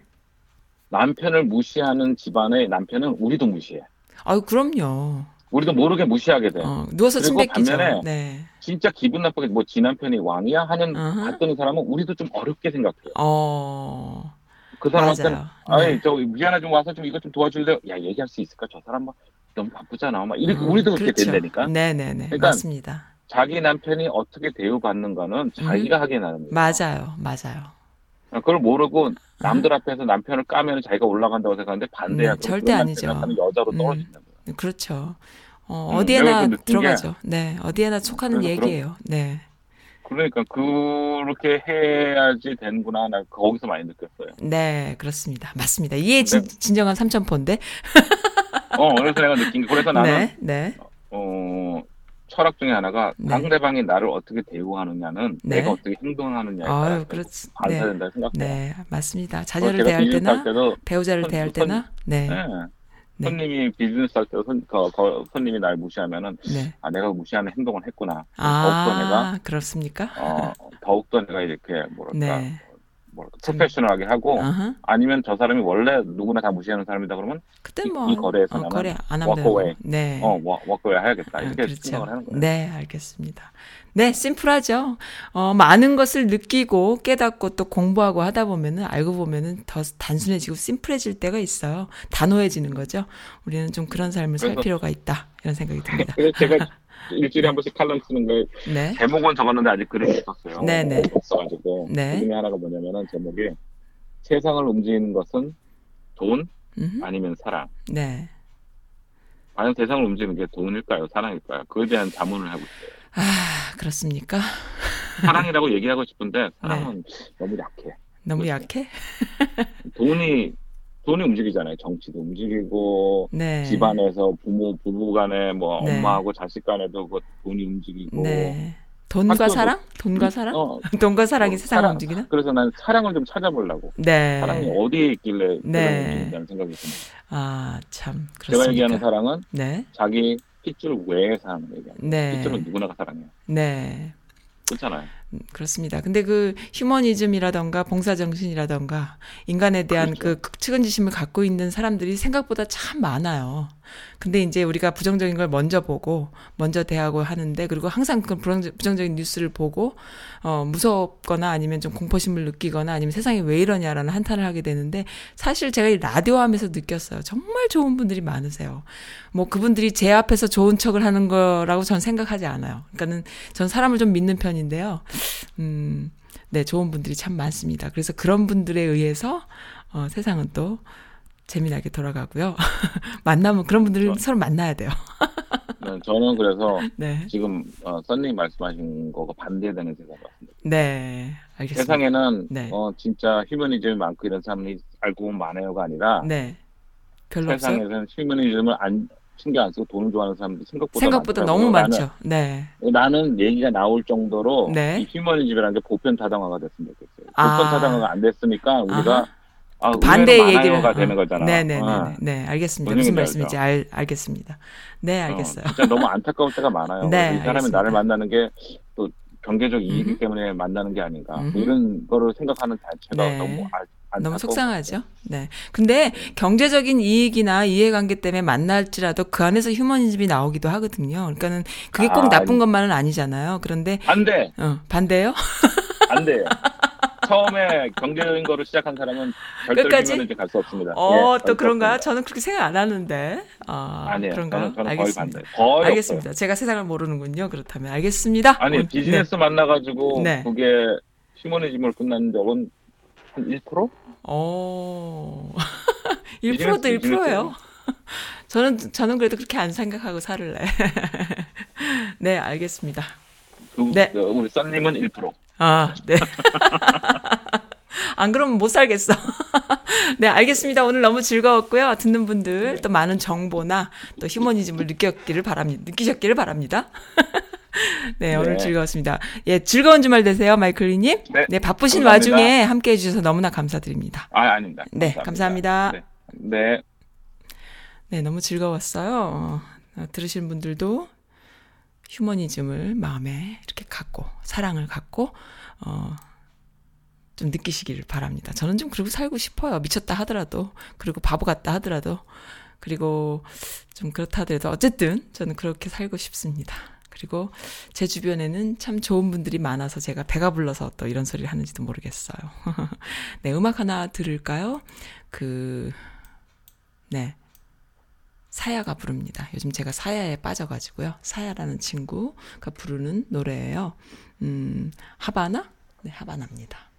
남편을 무시하는 집안의 남편은 우리도 무시해. 아유 그럼요. 우리도 모르게 무시하게 돼. 어, 누워서 침 그리고 뱉기죠. 반면에 네. 진짜 기분 나쁘게 뭐 지 남편이 왕이야 하는 아하. 받드는 사람은 우리도 좀 어렵게 생각해요. 어. 그 사람한테는 맞아요. 아니 네. 저 미안해 좀 와서 좀 이거 좀 도와줄래? 야 얘기할 수 있을까? 저 사람 막 너무 바쁘잖아. 막 이렇게 음, 우리도 그렇게 그렇죠. 된다니까. 네네네. 그러니까 맞습니다. 자기 남편이 어떻게 대우받는가는 자기가 하게 나는 거예요. 음. 맞아요. 맞아요. 그걸 모르고 남들 앞에서 남편을 까면 자기가 올라간다고 생각하는데 반대야. 네, 절대 아니죠. 여자로 음. 떨어진다는 거예요. 그렇죠. 어, 음, 느낀 들어가죠. 네, 어디에나 속하는 그래서 그런- 얘기예요. 네. 그러니까 그렇게 해야지 되는구나. 나 거기서 많이 느꼈어요. 네, 그렇습니다. 맞습니다. 이게 진, 진정한 삼천포인데. 어, 그래서 내가 느낀 게 그래서 나는 네, 네. 어, 철학 중에 하나가 네. 상대방이 나를 어떻게 대우하느냐는 네. 내가 어떻게 행동하느냐에 따라서 그렇지. 네. 반사된다 생각해요. 네, 맞습니다. 자녀를 대할 때나 때도 배우자를 손- 대할 손- 때나 네, 네. 네. 손님이 비즈니스 할 때 손, 거, 거- 손님이 날 무시하면은 네. 아 내가 무시하는 행동을 했구나. 더욱더 내가 아, 그렇습니까? 어, 더욱더 내가 이렇게 뭐랄까 네. 뭐랄까 프로페셔널하게 하고 어허. 아니면 저 사람이 원래 누구나 다 무시하는 사람이다 그러면 그때 이- 뭐이 거래에서 어, 거래 안 하면 away. 네. 어 워크웨어 해야겠다 아, 이렇게 그렇죠. 생각을 하는 거예요. 네, 알겠습니다. 네, 심플하죠. 어, 많은 것을 느끼고 깨닫고 또 공부하고 하다 보면은 알고 보면은 더 단순해지고 심플해질 때가 있어요. 단호해지는 거죠. 우리는 좀 그런 삶을 살 필요가 있다. 이런 생각이 듭니다. 제가 일주일에 한 번씩 칼럼 쓰는 거 네. 제목은 적었는데 아직 글을 못 썼어요. 네네. 없어가지고 네. 그 중에 하나가 뭐냐면은 제목이 세상을 움직이는 것은 돈 음, 아니면 사랑. 네. 과연 세상을 움직이는 게 돈일까요, 사랑일까요? 그에 대한 자문을 하고 있어요. 아, 그렇습니까? 사랑이라고 얘기하고 싶은데 사랑은 너무 약해. 너무 그렇죠. 약해? 돈이 돈이 움직이잖아요. 정치도 움직이고 네. 집안에서 부모 부부 간에 뭐 네. 엄마하고 자식 간에도 그 돈이 움직이고. 네. 돈과 사랑? 돈과 사랑? 어, 돈과 사랑이 어, 세상을 사랑. 움직이나? 그래서 난 사랑을 좀 찾아보려고. 네. 사랑이 어디에 있길래 네. 움직인다는 생각이 듭니다. 아, 참. 제가 얘기하는 그렇습니까? 사랑은 네. 자기 핏줄 외의 사랑을 얘기합니다. 네. 핏줄은 누구나 가 사랑해요. 네. 그렇잖아요. 음, 그렇습니다. 근데 그 휴머니즘이라던가 봉사정신이라던가 인간에 대한 그렇죠. 그 측은지심을 갖고 있는 사람들이 생각보다 참 많아요. 근데 이제 우리가 부정적인 걸 먼저 보고 먼저 대하고 하는데 그리고 항상 그 부정- 부정적인 뉴스를 보고 어 무섭거나 아니면 좀 공포심을 느끼거나 아니면 세상이 왜 이러냐라는 한탄을 하게 되는데 사실 제가 이 라디오 하면서 느꼈어요. 정말 좋은 분들이 많으세요. 뭐 그분들이 제 앞에서 좋은 척을 하는 거라고 전 생각하지 않아요. 그러니까는 전 사람을 좀 믿는 편인데요. 음, 네, 좋은 분들이 참 많습니다. 그래서 그런 분들에 의해서 어, 세상은 또 재미나게 돌아가고요. 만나면 그런 분들을. 서로 만나야 돼요. 네, 저는 그래서 네, 지금 어, 선생님 말씀하신 거가 반대되는 세상 같습니다. 네, 알겠습니다. 세상에는 네. 어, 진짜 휴머니즘이 많고 이런 사람이 알고 보면 많아요가 아니라 네, 별로. 세상에서는 휴머니즘을 안 신경 안 쓰고 돈을 좋아하는 사람들이 생각보다 생각보다 많더라고요. 너무 많죠. 네, 나는 얘기가 나올 정도로 네. 이 휴머니즘이라는 게 보편 타당화가 됐으면 좋겠어요. 아. 보편 타당화가 안 됐으니까 우리가 아하. 아, 그 반대 의외로 얘기를 많아요가 되는 거잖아. 네, 네, 네, 어. 네, 네, 알겠습니다. 뭔 무슨 말씀인지 알, 알겠습니다. 네, 알겠어요. 어, 진짜 너무 안타까울 때가 많아요. 네, 이 사람이 알겠습니다. 나를 만나는 게 또 경제적 이익. 때문에 만나는 게 아닌가. 음흠. 이런 거를 생각하는 자체가 네. 너무 아, 너무. 속상하죠. 네. 근데 경제적인 이익이나 이해관계 때문에 만날지라도 그 안에서 휴머니즘이 나오기도 하거든요. 그러니까는 그게 꼭 아, 나쁜 아니. 것만은 아니잖아요. 그런데 안 돼. 어, 반대요? 안 돼요. 처음에 경제적인 거를 시작한 사람은 절대로 끝까지? 휴머니즘 갈수 없습니다. 어, 예, 또? 없습니다. 저는 그렇게 생각 안 하는데. 아, 아니에요. 그런가요? 저는, 알겠습니다. 반대. 알겠습니다. 없어요. 제가 세상을 모르는군요. 그렇다면 알겠습니다. 아니 오늘- 비즈니스 만나 가지고 네. 그게 휴머니즘을 끝난 적은 한 1%? 어. 비즈니스, 1%도 1%예요. 비즈니스예요. 저는 저는 그래도 그렇게 안 생각하고 살을래. 네, 알겠습니다. 그, 네. 그 우리 썬님은 1%. 아, 네. 안 그러면 못 살겠어. 네, 알겠습니다. 오늘 너무 즐거웠고요. 듣는 분들 또 많은 정보나 또 휴머니즘을 느꼈기를 바랍니다. 느끼셨기를 바랍니다. 네, 오늘 네. 즐거웠습니다. 예, 즐거운 주말 되세요, 마이클리님. 네. 네, 바쁘신 감사합니다. 와중에 함께 해주셔서 너무나 감사드립니다. 아 아닙니다. 네, 감사합니다. 네. 네. 네, 너무 즐거웠어요. 어, 들으시는 분들도 휴머니즘을 마음에 이렇게 갖고, 사랑을 갖고, 어, 좀 느끼시기를 바랍니다. 저는 좀 그러고 살고 싶어요. 미쳤다 하더라도, 그리고 바보 같다 하더라도, 그리고 좀 그렇다 하더라도, 어쨌든 저는 그렇게 살고 싶습니다. 그리고 제 주변에는 참 좋은 분들이 많아서 제가 배가 불러서 또 이런 소리를 하는지도 모르겠어요. 네, 음악 하나 들을까요? 그, 네. 사야가 부릅니다. 요즘 제가 사야에 빠져가지고요. 사야라는 친구가 부르는 노래예요. 음, 하바나? 네, 하바나입니다.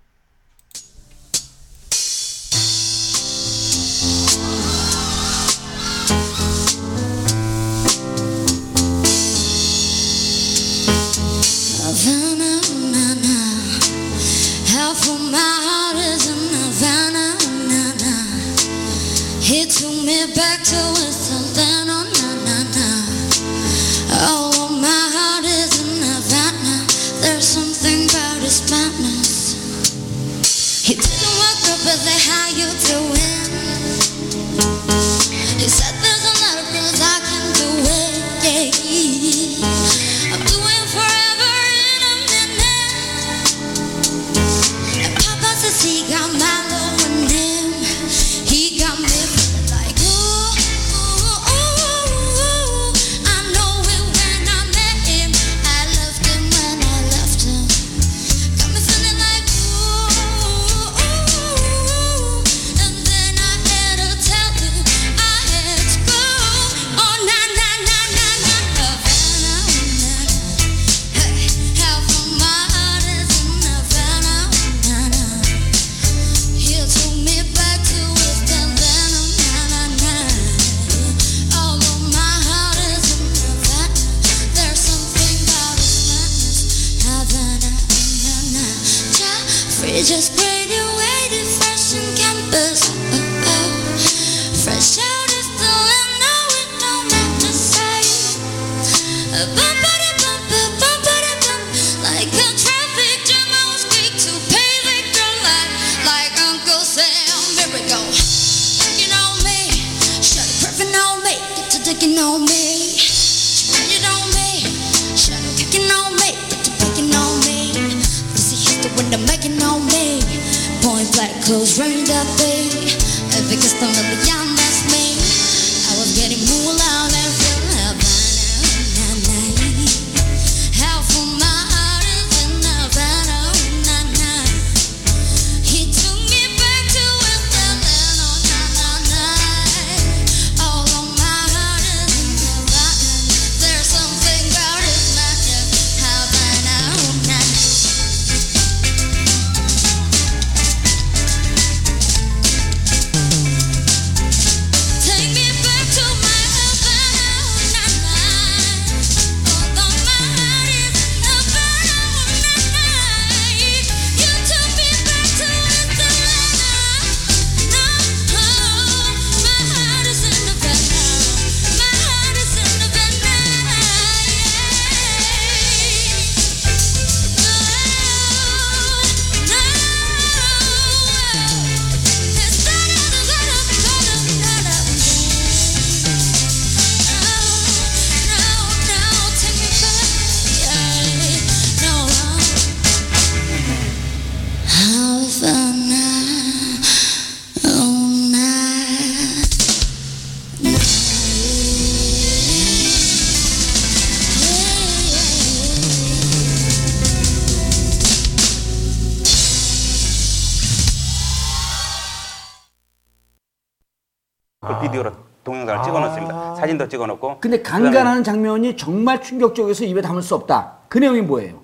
근데 강간하는 장면이 정말 충격적이어서 입에 담을 수 없다. 그 내용이 뭐예요?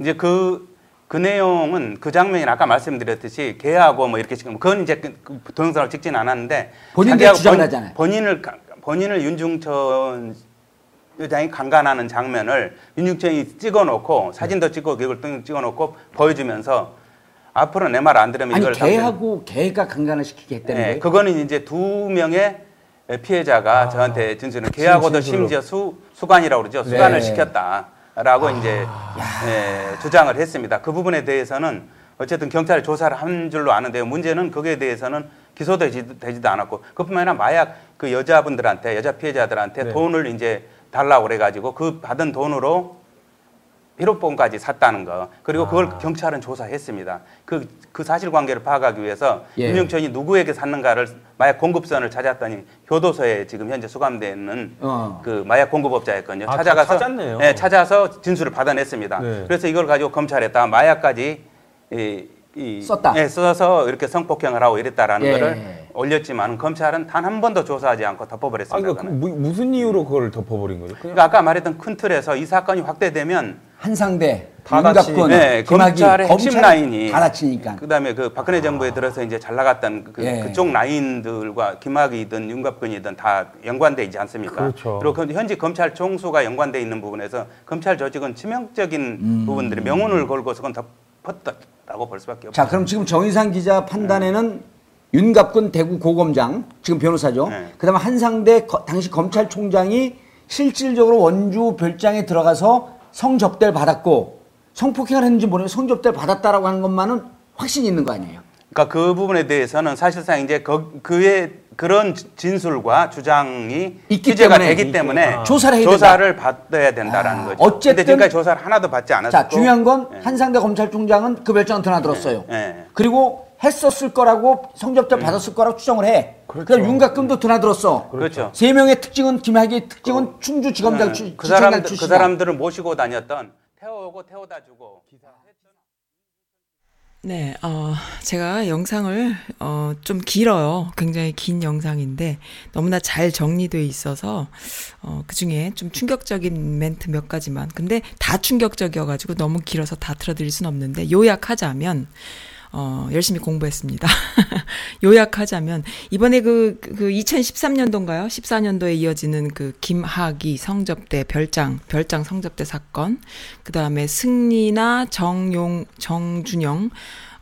이제 그, 그 내용은 그 장면이 아까 말씀드렸듯이 개하고 뭐 이렇게 지금 그건 이제 그, 그 동영상을 찍지는 않았는데 본인들이 자기하고 주장을 본- 하잖아요. 본인을 가- 본인을 윤중천 여장이 강간하는 장면을 윤중천이 찍어놓고 사진도 찍고 그걸 또 찍어놓고 보여주면서 앞으로 내 말 안 들으면 아니 이걸 개하고 개가 강간을 시키게 했다는 네, 거예요? 그거는 이제 두 명의 피해자가 저한테 진술을 진술로. 심지어 수, 수관이라고 그러죠. 수관을 네. 시켰다라고 이제 예, 주장을 했습니다. 그 부분에 대해서는 어쨌든 경찰이 조사를 한 줄로 아는데요. 문제는 거기에 대해서는 기소되지도 되지도 않았고 그뿐만 아니라 마약 그 여자분들한테 여자 피해자들한테 네. 돈을 이제 달라고 그래가지고 그 받은 돈으로 비롯본까지 샀다는 거 그리고 그걸 아. 경찰은 조사했습니다. 그, 그 사실관계를 파악하기 위해서 예. 윤영천이 누구에게 샀는가를 마약 공급선을 찾았더니 교도소에 지금 현재 수감되어 있는 어. 그 마약 공급업자였거든요. 아, 다 찾아가서 찾았네요. 네, 찾아서 진술을 받아냈습니다. 네. 그래서 이걸 가지고 검찰에 다 마약까지 이, 이, 썼다. 예, 써서 이렇게 성폭행을 하고 이랬다라는 예. 거를 올렸지만 검찰은 단 한 번도 조사하지 않고 아, 덮어버렸습니다. 이거 그 그거는. 무, 무슨 이유로 그걸 덮어버린 거죠? 그냥 그러니까 아까 말했던 큰 틀에서 이 사건이 확대되면 한상대, 다 윤갑군. 네, 김학의, 검찰의 핵심 라인이 다 다치니까. 그다음에 그 박근혜 정부에 들어서 이제 잘 나갔던 그, 예. 그쪽 라인들과 김학이든 윤갑근이든 다 연관돼 있지 않습니까? 그렇죠. 리고 그 현재 검찰 총수가 연관돼 있는 부분에서 검찰 조직은 치명적인 음. 부분들이 명운을 걸고서 그건 덮었다고 볼 수밖에 없죠. 자, 그럼 지금 정의상 기자 판단에는 윤갑군 대구 고검장, 지금 변호사죠. 네. 그다음에 한상대 거- 당시 검찰총장이 실질적으로 원주 별장에 들어가서 성접대를 받았고 성폭행을 했는지 모르겠는데 성접대를 받았다라고 하는 것만은 확신이 있는 거 아니에요? 그러니까 그 부분에 대해서는 사실상 이제 그, 그의 그런 진술과 주장이 있기 기재가 때문에. 되기 때문에 아. 조사를 해야 조사를 받아야 된다라는 아, 거죠. 어쨌든- 지금까지 조사를 하나도 받지 않았고 자, 중요한 건 예. 한상대 검찰총장은 그 별장은 드나들었어요. 예, 예. 그리고 했었을 거라고 성접대를 받았을 거라고 추정을 해. 그렇죠. 그다음 윤갑군도 드나들었어. 그렇죠. 세 명의 특징은 김학의 특징은 충주 지검장 네, 출, 그 사람 그. 사람들을 모시고 다녔던 태워오고 태워다 주고 네, 어, 제가 영상을, 어, 좀 길어요. 굉장히 긴 영상인데, 너무나 잘 정리돼 있어서, 어, 그 중에 좀 충격적인 멘트 몇 가지만. 근데 다 충격적이어가지고 너무 길어서 다 틀어드릴 순 없는데, 요약하자면, 어, 열심히 공부했습니다. 요약하자면, 이번에 그, 그 2013년도인가요? 14년도에 이어지는 그 김학이 성접대 별장, 별장 성접대 사건, 그 다음에 승리나 정용, 정준영,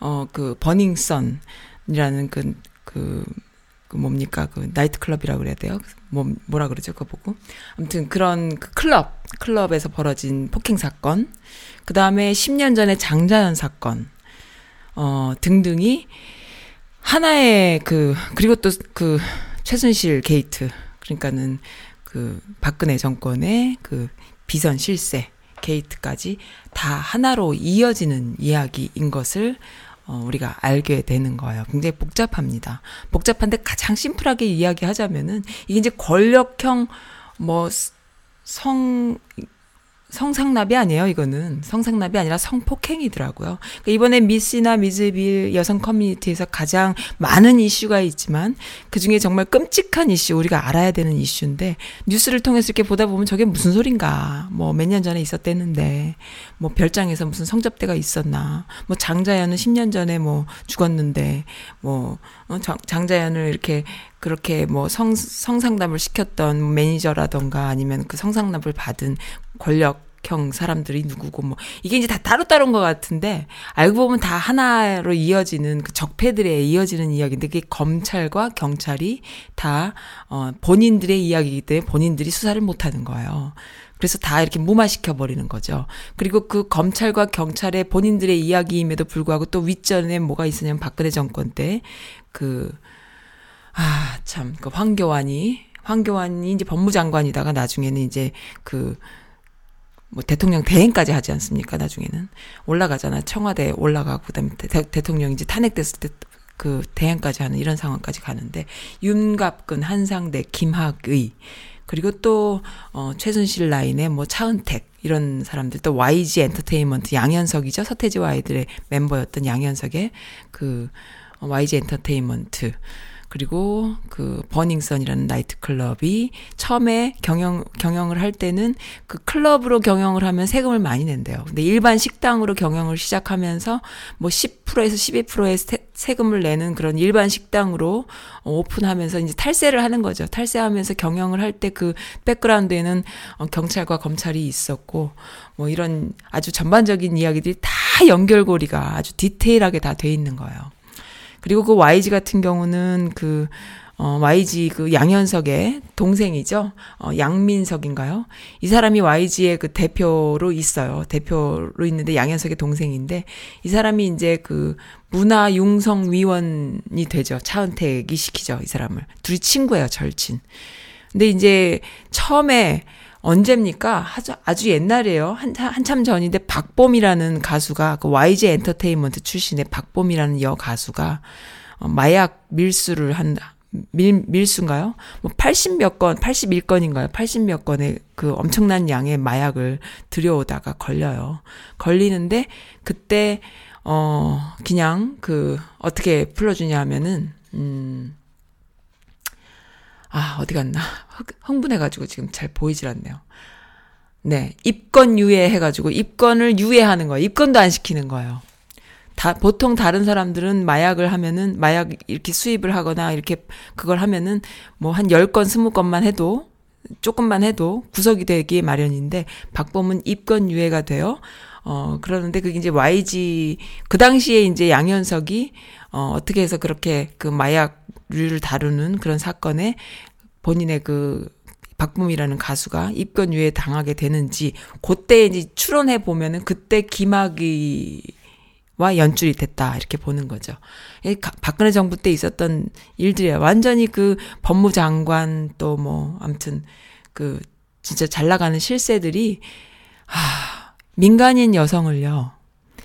어, 그, 버닝썬이라는 그, 그, 그 뭡니까 그 나이트클럽이라고 그래야 돼요 뭐 뭐라 그러죠 그거 보고 아무튼 그런 그 클럽 클럽에서 벌어진 폭행 사건 그 다음에 10년 전에 장자연 사건 어 등등이 하나의 그 그리고 또 그 최순실 게이트 그러니까는 그 박근혜 정권의 그 비선 실세 게이트까지 다 하나로 이어지는 이야기인 것을 어, 우리가 알게 되는 거예요. 굉장히 복잡합니다. 복잡한데 가장 심플하게 이야기하자면은 이게 이제 권력형 뭐 성 성상납이 아니에요, 이거는. 성상납이 아니라 성폭행이더라고요. 그러니까 이번에 미씨나 미즈빌 여성 커뮤니티에서 가장 많은 이슈가 있지만 그 중에 정말 끔찍한 이슈, 우리가 알아야 되는 이슈인데 뉴스를 통해서 이렇게 보다 보면 저게 무슨 소린가. 뭐 몇 년 전에 있었대는데 뭐 별장에서 무슨 성접대가 있었나. 뭐 장자연은 10년 전에 뭐 죽었는데 뭐 어, 장, 장자연을 이렇게 그렇게 뭐 성, 성상납을 시켰던 매니저라던가 아니면 그 성상납을 받은 권력형 사람들이 누구고 뭐 이게 이제 다 따로따로인 것 같은데 알고 보면 다 하나로 이어지는 그 적폐들에 이어지는 이야기인데 그게 검찰과 경찰이 다 어, 본인들의 이야기이기 때문에 본인들이 수사를 못하는 거예요. 그래서 다 이렇게 무마시켜 버리는 거죠. 그리고 그 검찰과 경찰의 본인들의 이야기임에도 불구하고 또 윗전에 뭐가 있었냐면 박근혜 정권 때 그 아, 참, 그 황교안이, 황교안이 이제 법무장관이다가 나중에는 이제 그, 뭐 대통령 대행까지 하지 않습니까? 나중에는. 올라가잖아. 청와대에 올라가고, 그 다음에 대, 통령이 이제 탄핵됐을 때 그 대행까지 하는 이런 상황까지 가는데, 윤갑근, 한상대, 김학의, 그리고 또, 어, 최순실 라인의 뭐 차은택, 이런 사람들, 또 YG 엔터테인먼트 양현석이죠. 서태지와 아이들의 멤버였던 양현석의 그, 어, YG 엔터테인먼트. 그리고 그 버닝썬이라는 나이트클럽이 처음에 경영 경영을 할 때는 그 클럽으로 경영을 하면 세금을 많이 낸대요. 근데 일반 식당으로 경영을 시작하면서 뭐 10%에서 12%의 세, 세금을 내는 그런 일반 식당으로 어, 오픈하면서 이제 탈세를 하는 거죠. 탈세하면서 경영을 할 때 그 백그라운드에는 어, 경찰과 검찰이 있었고 뭐 이런 아주 전반적인 이야기들이 다 연결고리가 아주 디테일하게 다 돼 있는 거예요. 그리고 그 YG 같은 경우는 그, 어, YG 그 양현석의 동생이죠. 어, 양민석인가요? 이 사람이 YG의 그 대표로 있어요. 대표로 있는데 양현석의 동생인데 이 사람이 이제 그 문화융성위원이 되죠. 차은택이 시키죠. 이 사람을. 둘이 친구예요. 절친. 근데 이제 처음에 언제입니까? 아주, 아주 옛날이에요. 한, 한참 전인데 박봄이라는 가수가 그 YG 엔터테인먼트 출신의 박봄이라는 여 가수가 어, 마약 밀수를 한 밀, 밀수인가요? 뭐 80몇 건, 81건인가요? 80몇 건의 그 엄청난 양의 마약을 들여오다가 걸려요. 걸리는데 그때 어 그냥 그 어떻게 풀어주냐 하면은 음 아, 어디 갔나? 흥- 흥분해가지고 지금 잘 보이질 않네요. 네. 입건 유예 해가지고 입건을 유예하는 거예요. 입건도 안 시키는 거예요. 다, 보통 다른 사람들은 마약을 하면은, 마약 이렇게 수입을 하거나 이렇게 그걸 하면은 뭐 한 10건, 20건만 해도, 조금만 해도 구속이 되기 마련인데, 박범은 입건 유예가 돼요. 어, 그러는데 그게 이제 YG, 그 당시에 이제 양현석이, 어, 어떻게 해서 그렇게 그 마약 류를 다루는 그런 사건에 본인의 그 박붐이라는 가수가 입건유예 당하게 되는지 그때 이제 추론해 보면은 그때 김학의와 연출이 됐다 이렇게 보는 거죠. 박근혜 정부 때 있었던 일들이야. 완전히 그 법무장관 또 뭐 아무튼 그 진짜 잘 나가는 실세들이 하, 민간인 여성을요.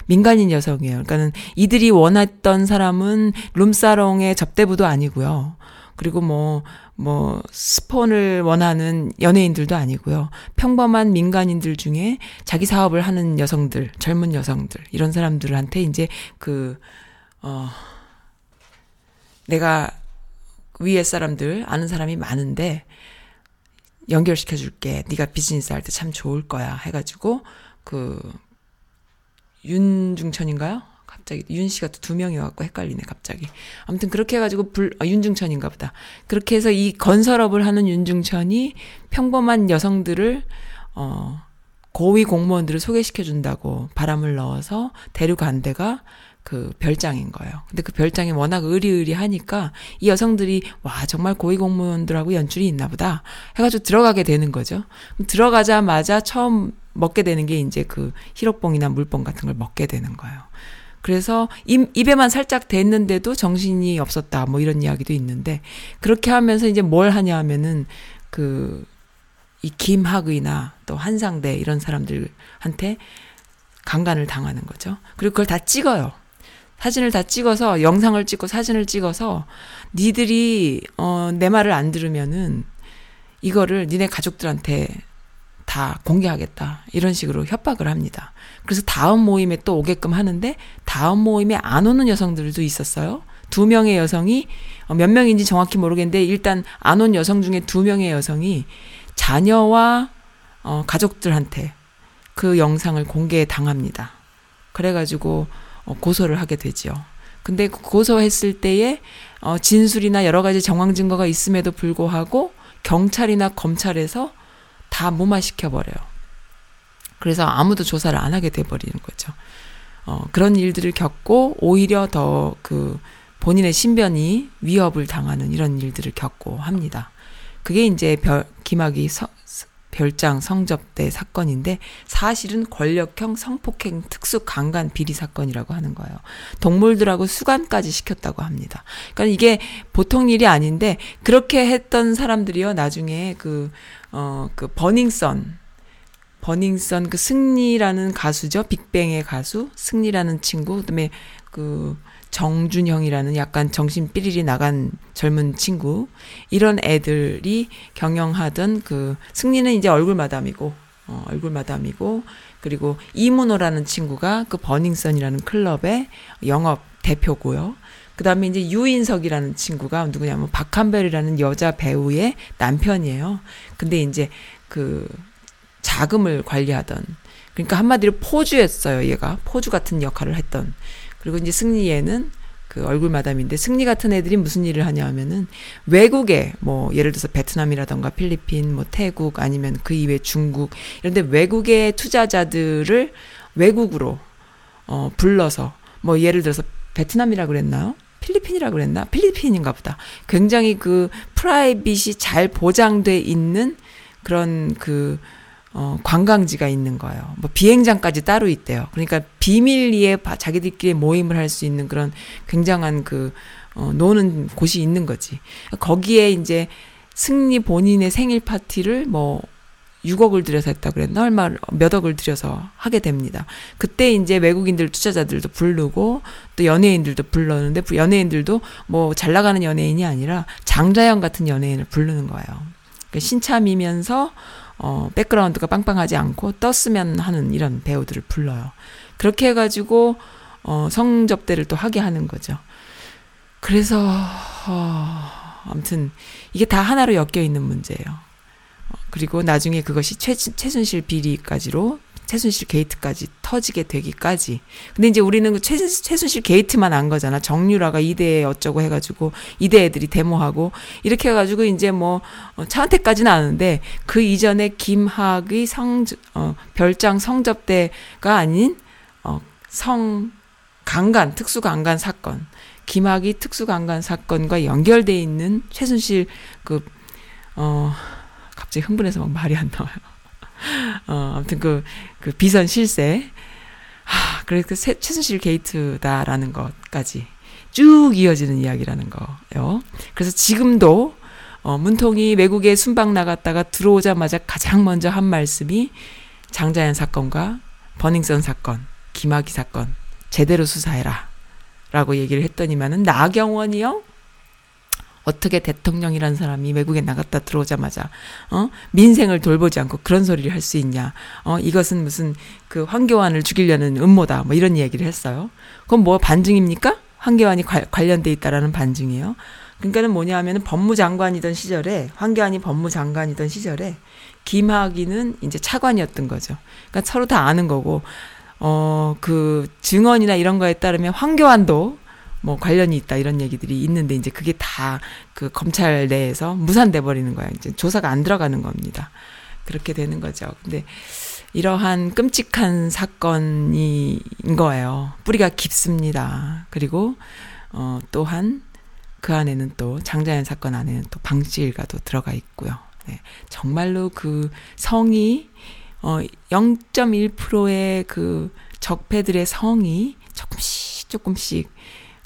민간인 여성이에요. 그러니까는 이들이 원했던 사람은 룸사롱의 접대부도 아니고요. 그리고 뭐, 뭐, 스폰을 원하는 연예인들도 아니고요. 평범한 민간인들 중에 자기 사업을 하는 여성들, 젊은 여성들, 이런 사람들한테 이제 그, 어, 내가 위에 사람들, 아는 사람이 많은데, 연결시켜 줄게. 네가 비즈니스 할 때 참 좋을 거야. 해가지고, 그, 윤중천인가요? 갑자기 윤 씨가 또 두 명이어갖고 헷갈리네 갑자기. 아무튼 그렇게 해가지고 불 아, 윤중천인가 보다. 그렇게 해서 이 건설업을 하는 윤중천이 평범한 여성들을 어 고위 공무원들을 소개시켜 준다고 바람을 넣어서 데려간 데가 그 별장인 거예요. 근데 그 별장이 워낙 의리의리하니까 이 여성들이 와 정말 고위 공무원들하고 연줄이 있나 보다 해가지고 들어가게 되는 거죠. 들어가자마자 처음 먹게 되는 게 이제 그 히로뽕이나 물뽕 같은 걸 먹게 되는 거예요. 그래서 입, 입에만 살짝 댔는데도 정신이 없었다 뭐 이런 이야기도 있는데 그렇게 하면서 이제 뭘 하냐 하면은 그 이 김학의나 또 한상대 이런 사람들한테 강간을 당하는 거죠. 그리고 그걸 다 찍어요. 사진을 다 찍어서 영상을 찍고 사진을 찍어서 니들이 어 내 말을 안 들으면은 이거를 니네 가족들한테 다 공개하겠다. 이런 식으로 협박을 합니다. 그래서 다음 모임에 또 오게끔 하는데 다음 모임에 안 오는 여성들도 있었어요. 두 명의 여성이 어, 몇 명인지 정확히 모르겠는데 일단 안 온 여성 중에 두 명의 여성이 자녀와 어, 가족들한테 그 영상을 공개 당합니다. 그래가지고 어, 고소를 하게 되지요. 근데 그 고소했을 때에 어, 진술이나 여러 가지 정황 증거가 있음에도 불구하고 경찰이나 검찰에서 다 무마시켜 버려요. 그래서 아무도 조사를 안 하게 돼 버리는 거죠. 어, 그런 일들을 겪고 오히려 더 그 본인의 신변이 위협을 당하는 이런 일들을 겪고 합니다. 그게 이제 별, 김학의 서, 별장 성접대 사건인데 사실은 권력형 성폭행 특수 강간 비리 사건이라고 하는 거예요. 동물들하고 수간까지 시켰다고 합니다. 그러니까 이게 보통 일이 아닌데 그렇게 했던 사람들이요 나중에 그 어 그 버닝썬. 버닝썬 그 승리라는 가수죠. 빅뱅의 가수. 승리라는 친구. 그다음에 그 정준형이라는 약간 정신 삐리리 나간 젊은 친구. 이런 애들이 경영하던 그 승리는 이제 얼굴 마담이고 어, 얼굴 마담이고. 그리고 이문호라는 친구가 그 버닝썬이라는 클럽의 영업 대표고요. 그 다음에 이제 유인석이라는 친구가 누구냐면 박한별이라는 여자 배우의 남편이에요. 근데 이제 그 자금을 관리하던 그러니까 한마디로 포주였어요. 얘가 포주 같은 역할을 했던 그리고 이제 승리 얘는 그 얼굴 마담인데 승리 같은 애들이 무슨 일을 하냐 하면은 외국에 뭐 예를 들어서 베트남이라던가 필리핀 뭐 태국 아니면 그 이외 중국 이런데 외국의 투자자들을 외국으로 어 불러서 뭐 예를 들어서 베트남이라 그랬나요? 필리핀이라 그랬나? 필리핀인가 보다. 굉장히 그 private이 잘 보장돼 있는 그런 그 어, 관광지가 있는 거예요. 뭐 비행장까지 따로 있대요. 그러니까 비밀리에 바- 자기들끼리 모임을 할 수 있는 그런 굉장한 그 어, 노는 곳이 있는 거지. 거기에 이제 승리 본인의 생일 파티를 뭐 6억을 들여서 했다 그랬나 얼마 몇 억을 들여서 하게 됩니다. 그때 이제 외국인들 투자자들도 부르고 또 연예인들도 불렀는데 부- 연예인들도 뭐 잘 나가는 연예인이 아니라 장자연 같은 연예인을 부르는 거예요. 그러니까 신참이면서 어 백그라운드가 빵빵하지 않고 떴으면 하는 이런 배우들을 불러요. 그렇게 해가지고 어 성접대를 또 하게 하는 거죠. 그래서 어, 아무튼 이게 다 하나로 엮여 있는 문제예요. 어, 그리고 나중에 그것이 최, 최순실 비리까지로 최순실 게이트까지 터지게 되기까지. 근데 이제 우리는 그 최, 최순실 게이트만 안 거잖아. 정유라가 이대 어쩌고 해가지고 이대 애들이 데모하고 이렇게 해가지고 이제 뭐 어, 차은택까지는 아는데 그 이전에 김학의 성 어, 별장 성접대가 아닌 어, 성 강간 특수 강간 사건. 김학의 특수 강간 사건과 연결돼 있는 최순실 그 어 갑자기 흥분해서 막 말이 안 나와요. 어 아무튼 그 그 비선 실세 하 그래서 그 세- 최순실 게이트다라는 것까지 쭉 이어지는 이야기라는 거요. 그래서 지금도 어 문통이 외국에 순방 나갔다가 들어오자마자 가장 먼저 한 말씀이 장자연 사건과 버닝썬 사건, 김학의 사건 제대로 수사해라. 라고 얘기를 했더니만은 나경원이요? 어떻게 대통령이란 사람이 외국에 나갔다 들어오자마자 어? 민생을 돌보지 않고 그런 소리를 할 수 있냐? 어? 이것은 무슨 그 황교안을 죽이려는 음모다. 뭐 이런 얘기를 했어요. 그건 뭐 반증입니까? 황교안이 관- 관련돼 있다라는 반증이에요. 그러니까는 뭐냐 하면은 법무장관이던 시절에 황교안이 법무장관이던 시절에 김학의는 이제 차관이었던 거죠. 그러니까 서로 다 아는 거고 어, 그 증언이나 이런 거에 따르면 황교안도 뭐 관련이 있다 이런 얘기들이 있는데 이제 그게 다 그 검찰 내에서 무산돼 버리는 거야. 이제 조사가 안 들어가는 겁니다. 그렇게 되는 거죠. 근데 이러한 끔찍한 사건이 인 거예요. 뿌리가 깊습니다. 그리고 어 또한 그 안에는 또 장자연 사건 안에는 또 방치 일가도 들어가 있고요. 네. 정말로 그 성이 어 0.1%의 그 적폐들의 성이 조금씩 조금씩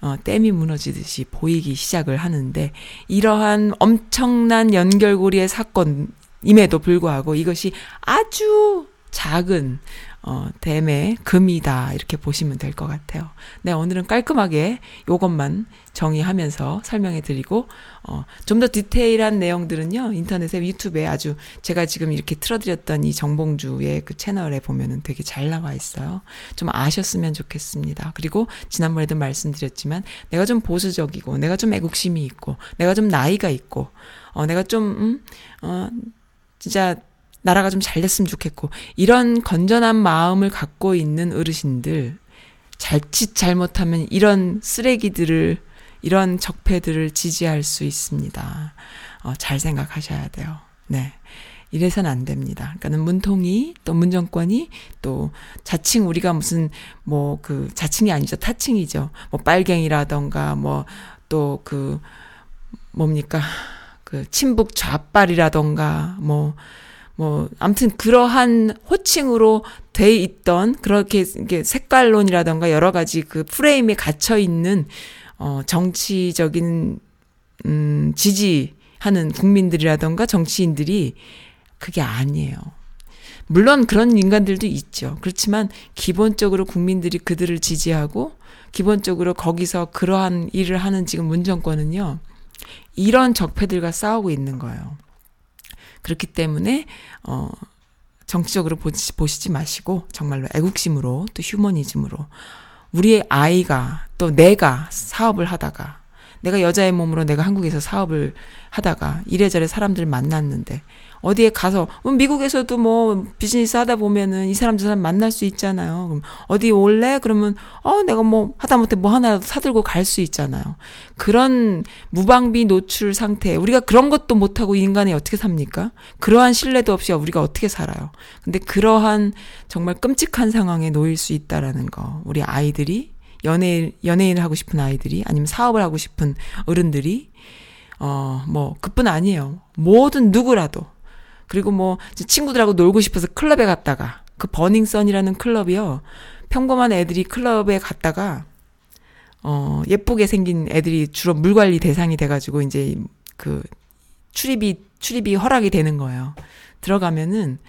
어, 댐이 무너지듯이 보이기 시작을 하는데 이러한 엄청난 연결고리의 사건임에도 불구하고 이것이 아주 작은 어, 댐의 금이다 이렇게 보시면 될 것 같아요. 네, 오늘은 깔끔하게 요것만 정의하면서 설명해 드리고 어, 좀 더 디테일한 내용들은요. 인터넷에 유튜브에 아주 제가 지금 이렇게 틀어 드렸던 이 정봉주의 그 채널에 보면은 되게 잘 나와 있어요. 좀 아셨으면 좋겠습니다. 그리고 지난번에도 말씀드렸지만 내가 좀 보수적이고 내가 좀 애국심이 있고 내가 좀 나이가 있고 어, 내가 좀 음, 어, 진짜 나라가 좀 잘 됐으면 좋겠고 이런 건전한 마음을 갖고 있는 어르신들 자칫 잘못하면 이런 쓰레기들을 이런 적폐들을 지지할 수 있습니다. 어, 잘 생각하셔야 돼요. 네. 이래선 안 됩니다. 그러니까는 문통이 또 문정권이 또 자칭 우리가 무슨 뭐 그 자칭이 아니죠 타칭이죠. 뭐 빨갱이라던가 뭐 또 그 뭡니까 그 친북 좌빨이라던가 뭐 뭐 아무튼 그러한 호칭으로 돼 있던 그렇게 이게 색깔론이라던가 여러 가지 그 프레임에 갇혀 있는 어 정치적인 음 지지하는 국민들이라던가 정치인들이 그게 아니에요. 물론 그런 인간들도 있죠. 그렇지만 기본적으로 국민들이 그들을 지지하고 기본적으로 거기서 그러한 일을 하는 지금 문정권은요. 이런 적폐들과 싸우고 있는 거예요. 그렇기 때문에 어 정치적으로 보시, 보시지 마시고 정말로 애국심으로 또 휴머니즘으로 우리의 아이가 또 내가 사업을 하다가 내가 여자의 몸으로 내가 한국에서 사업을 하다가 이래저래 사람들 만났는데 어디에 가서 음, 미국에서도 뭐 비즈니스 하다 보면은 이 사람 저 사람 만날 수 있잖아요. 그럼 어디 올래? 그러면 어 내가 뭐 하다못해 뭐 하나 사들고 갈 수 있잖아요. 그런 무방비 노출 상태 우리가 그런 것도 못 하고 인간이 어떻게 삽니까? 그러한 신뢰도 없이 우리가 어떻게 살아요? 근데 그러한 정말 끔찍한 상황에 놓일 수 있다라는 거 우리 아이들이 연예인 연예인을 하고 싶은 아이들이 아니면 사업을 하고 싶은 어른들이 어 뭐 그뿐 아니에요. 모든 누구라도 그리고 뭐 친구들하고 놀고 싶어서 클럽에 갔다가 그 버닝썬이라는 클럽이요. 평범한 애들이 클럽에 갔다가 어 예쁘게 생긴 애들이 주로 물 관리 대상이 돼 가지고 이제 그 출입이 출입이 허락이 되는 거예요. 들어가면은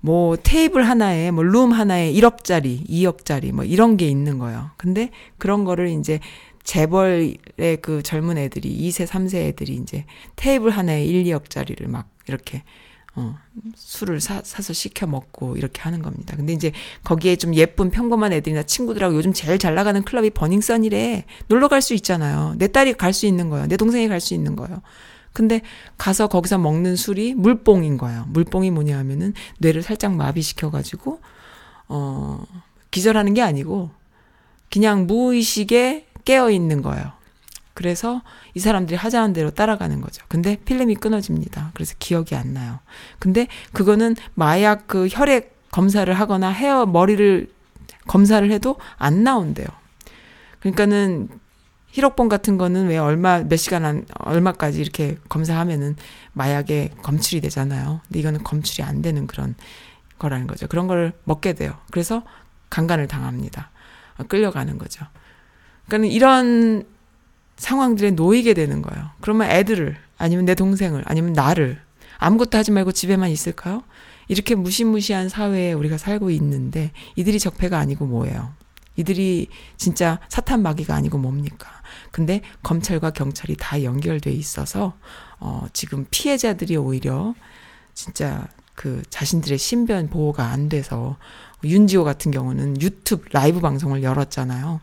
뭐 테이블 하나에 뭐 룸 하나에 1억짜리, 2억짜리 뭐 이런 게 있는 거예요. 근데 그런 거를 이제 재벌의 그 젊은 애들이 2세, 3세 애들이 이제 테이블 하나에 1, 2억짜리를 막 이렇게 어, 술을 사, 사서 시켜 먹고 이렇게 하는 겁니다. 근데 이제 거기에 좀 예쁜 평범한 애들이나 친구들하고 요즘 제일 잘 나가는 클럽이 버닝썬이래. 놀러 갈 수 있잖아요. 내 딸이 갈 수 있는 거예요. 내 동생이 갈 수 있는 거예요. 근데 가서 거기서 먹는 술이 물뽕인 거예요. 물뽕이 뭐냐 하면은 뇌를 살짝 마비시켜가지고, 어, 기절하는 게 아니고, 그냥 무의식에 깨어 있는 거예요. 그래서 이 사람들이 하자는 대로 따라가는 거죠. 근데 필름이 끊어집니다. 그래서 기억이 안 나요. 근데 그거는 마약 그 혈액 검사를 하거나 헤어 머리를 검사를 해도 안 나온대요. 그러니까는 히로뽕 같은 거는 왜 얼마 몇 시간 안 얼마까지 이렇게 검사하면은 마약에 검출이 되잖아요. 근데 이거는 검출이 안 되는 그런 거라는 거죠. 그런 걸 먹게 돼요. 그래서 강간을 당합니다. 어, 끌려가는 거죠. 그러니까 이런 상황들에 놓이게 되는 거예요. 그러면 애들을 아니면 내 동생을 아니면 나를 아무것도 하지 말고 집에만 있을까요? 이렇게 무시무시한 사회에 우리가 살고 있는데 이들이 적폐가 아니고 뭐예요? 이들이 진짜 사탄 마귀가 아니고 뭡니까? 근데 검찰과 경찰이 다 연결돼 있어서 어 지금 피해자들이 오히려 진짜 그 자신들의 신변 보호가 안 돼서 윤지호 같은 경우는 유튜브 라이브 방송을 열었잖아요.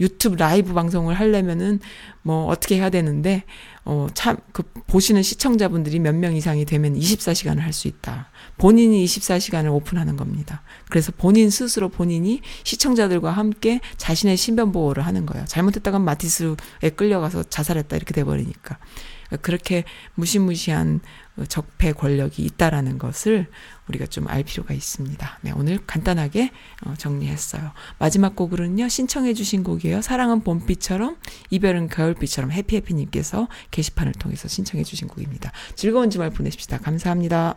유튜브 라이브 방송을 하려면은 뭐 어떻게 해야 되는데 어 참 그 보시는 시청자분들이 몇 명 이상이 되면 24시간을 할 수 있다. 본인이 24시간을 오픈하는 겁니다. 그래서 본인 스스로 본인이 시청자들과 함께 자신의 신변 보호를 하는 거예요. 잘못했다가 마티스에 끌려가서 자살했다 이렇게 돼 버리니까. 그렇게 무시무시한 적폐 권력이 있다라는 것을 우리가 좀 알 필요가 있습니다. 네, 오늘 간단하게 어, 정리했어요. 마지막 곡으로는요, 신청해주신 곡이에요. 사랑은 봄비처럼, 이별은 가을비처럼 해피해피님께서 게시판을 통해서 신청해주신 곡입니다. 즐거운 주말 보내십시다. 감사합니다.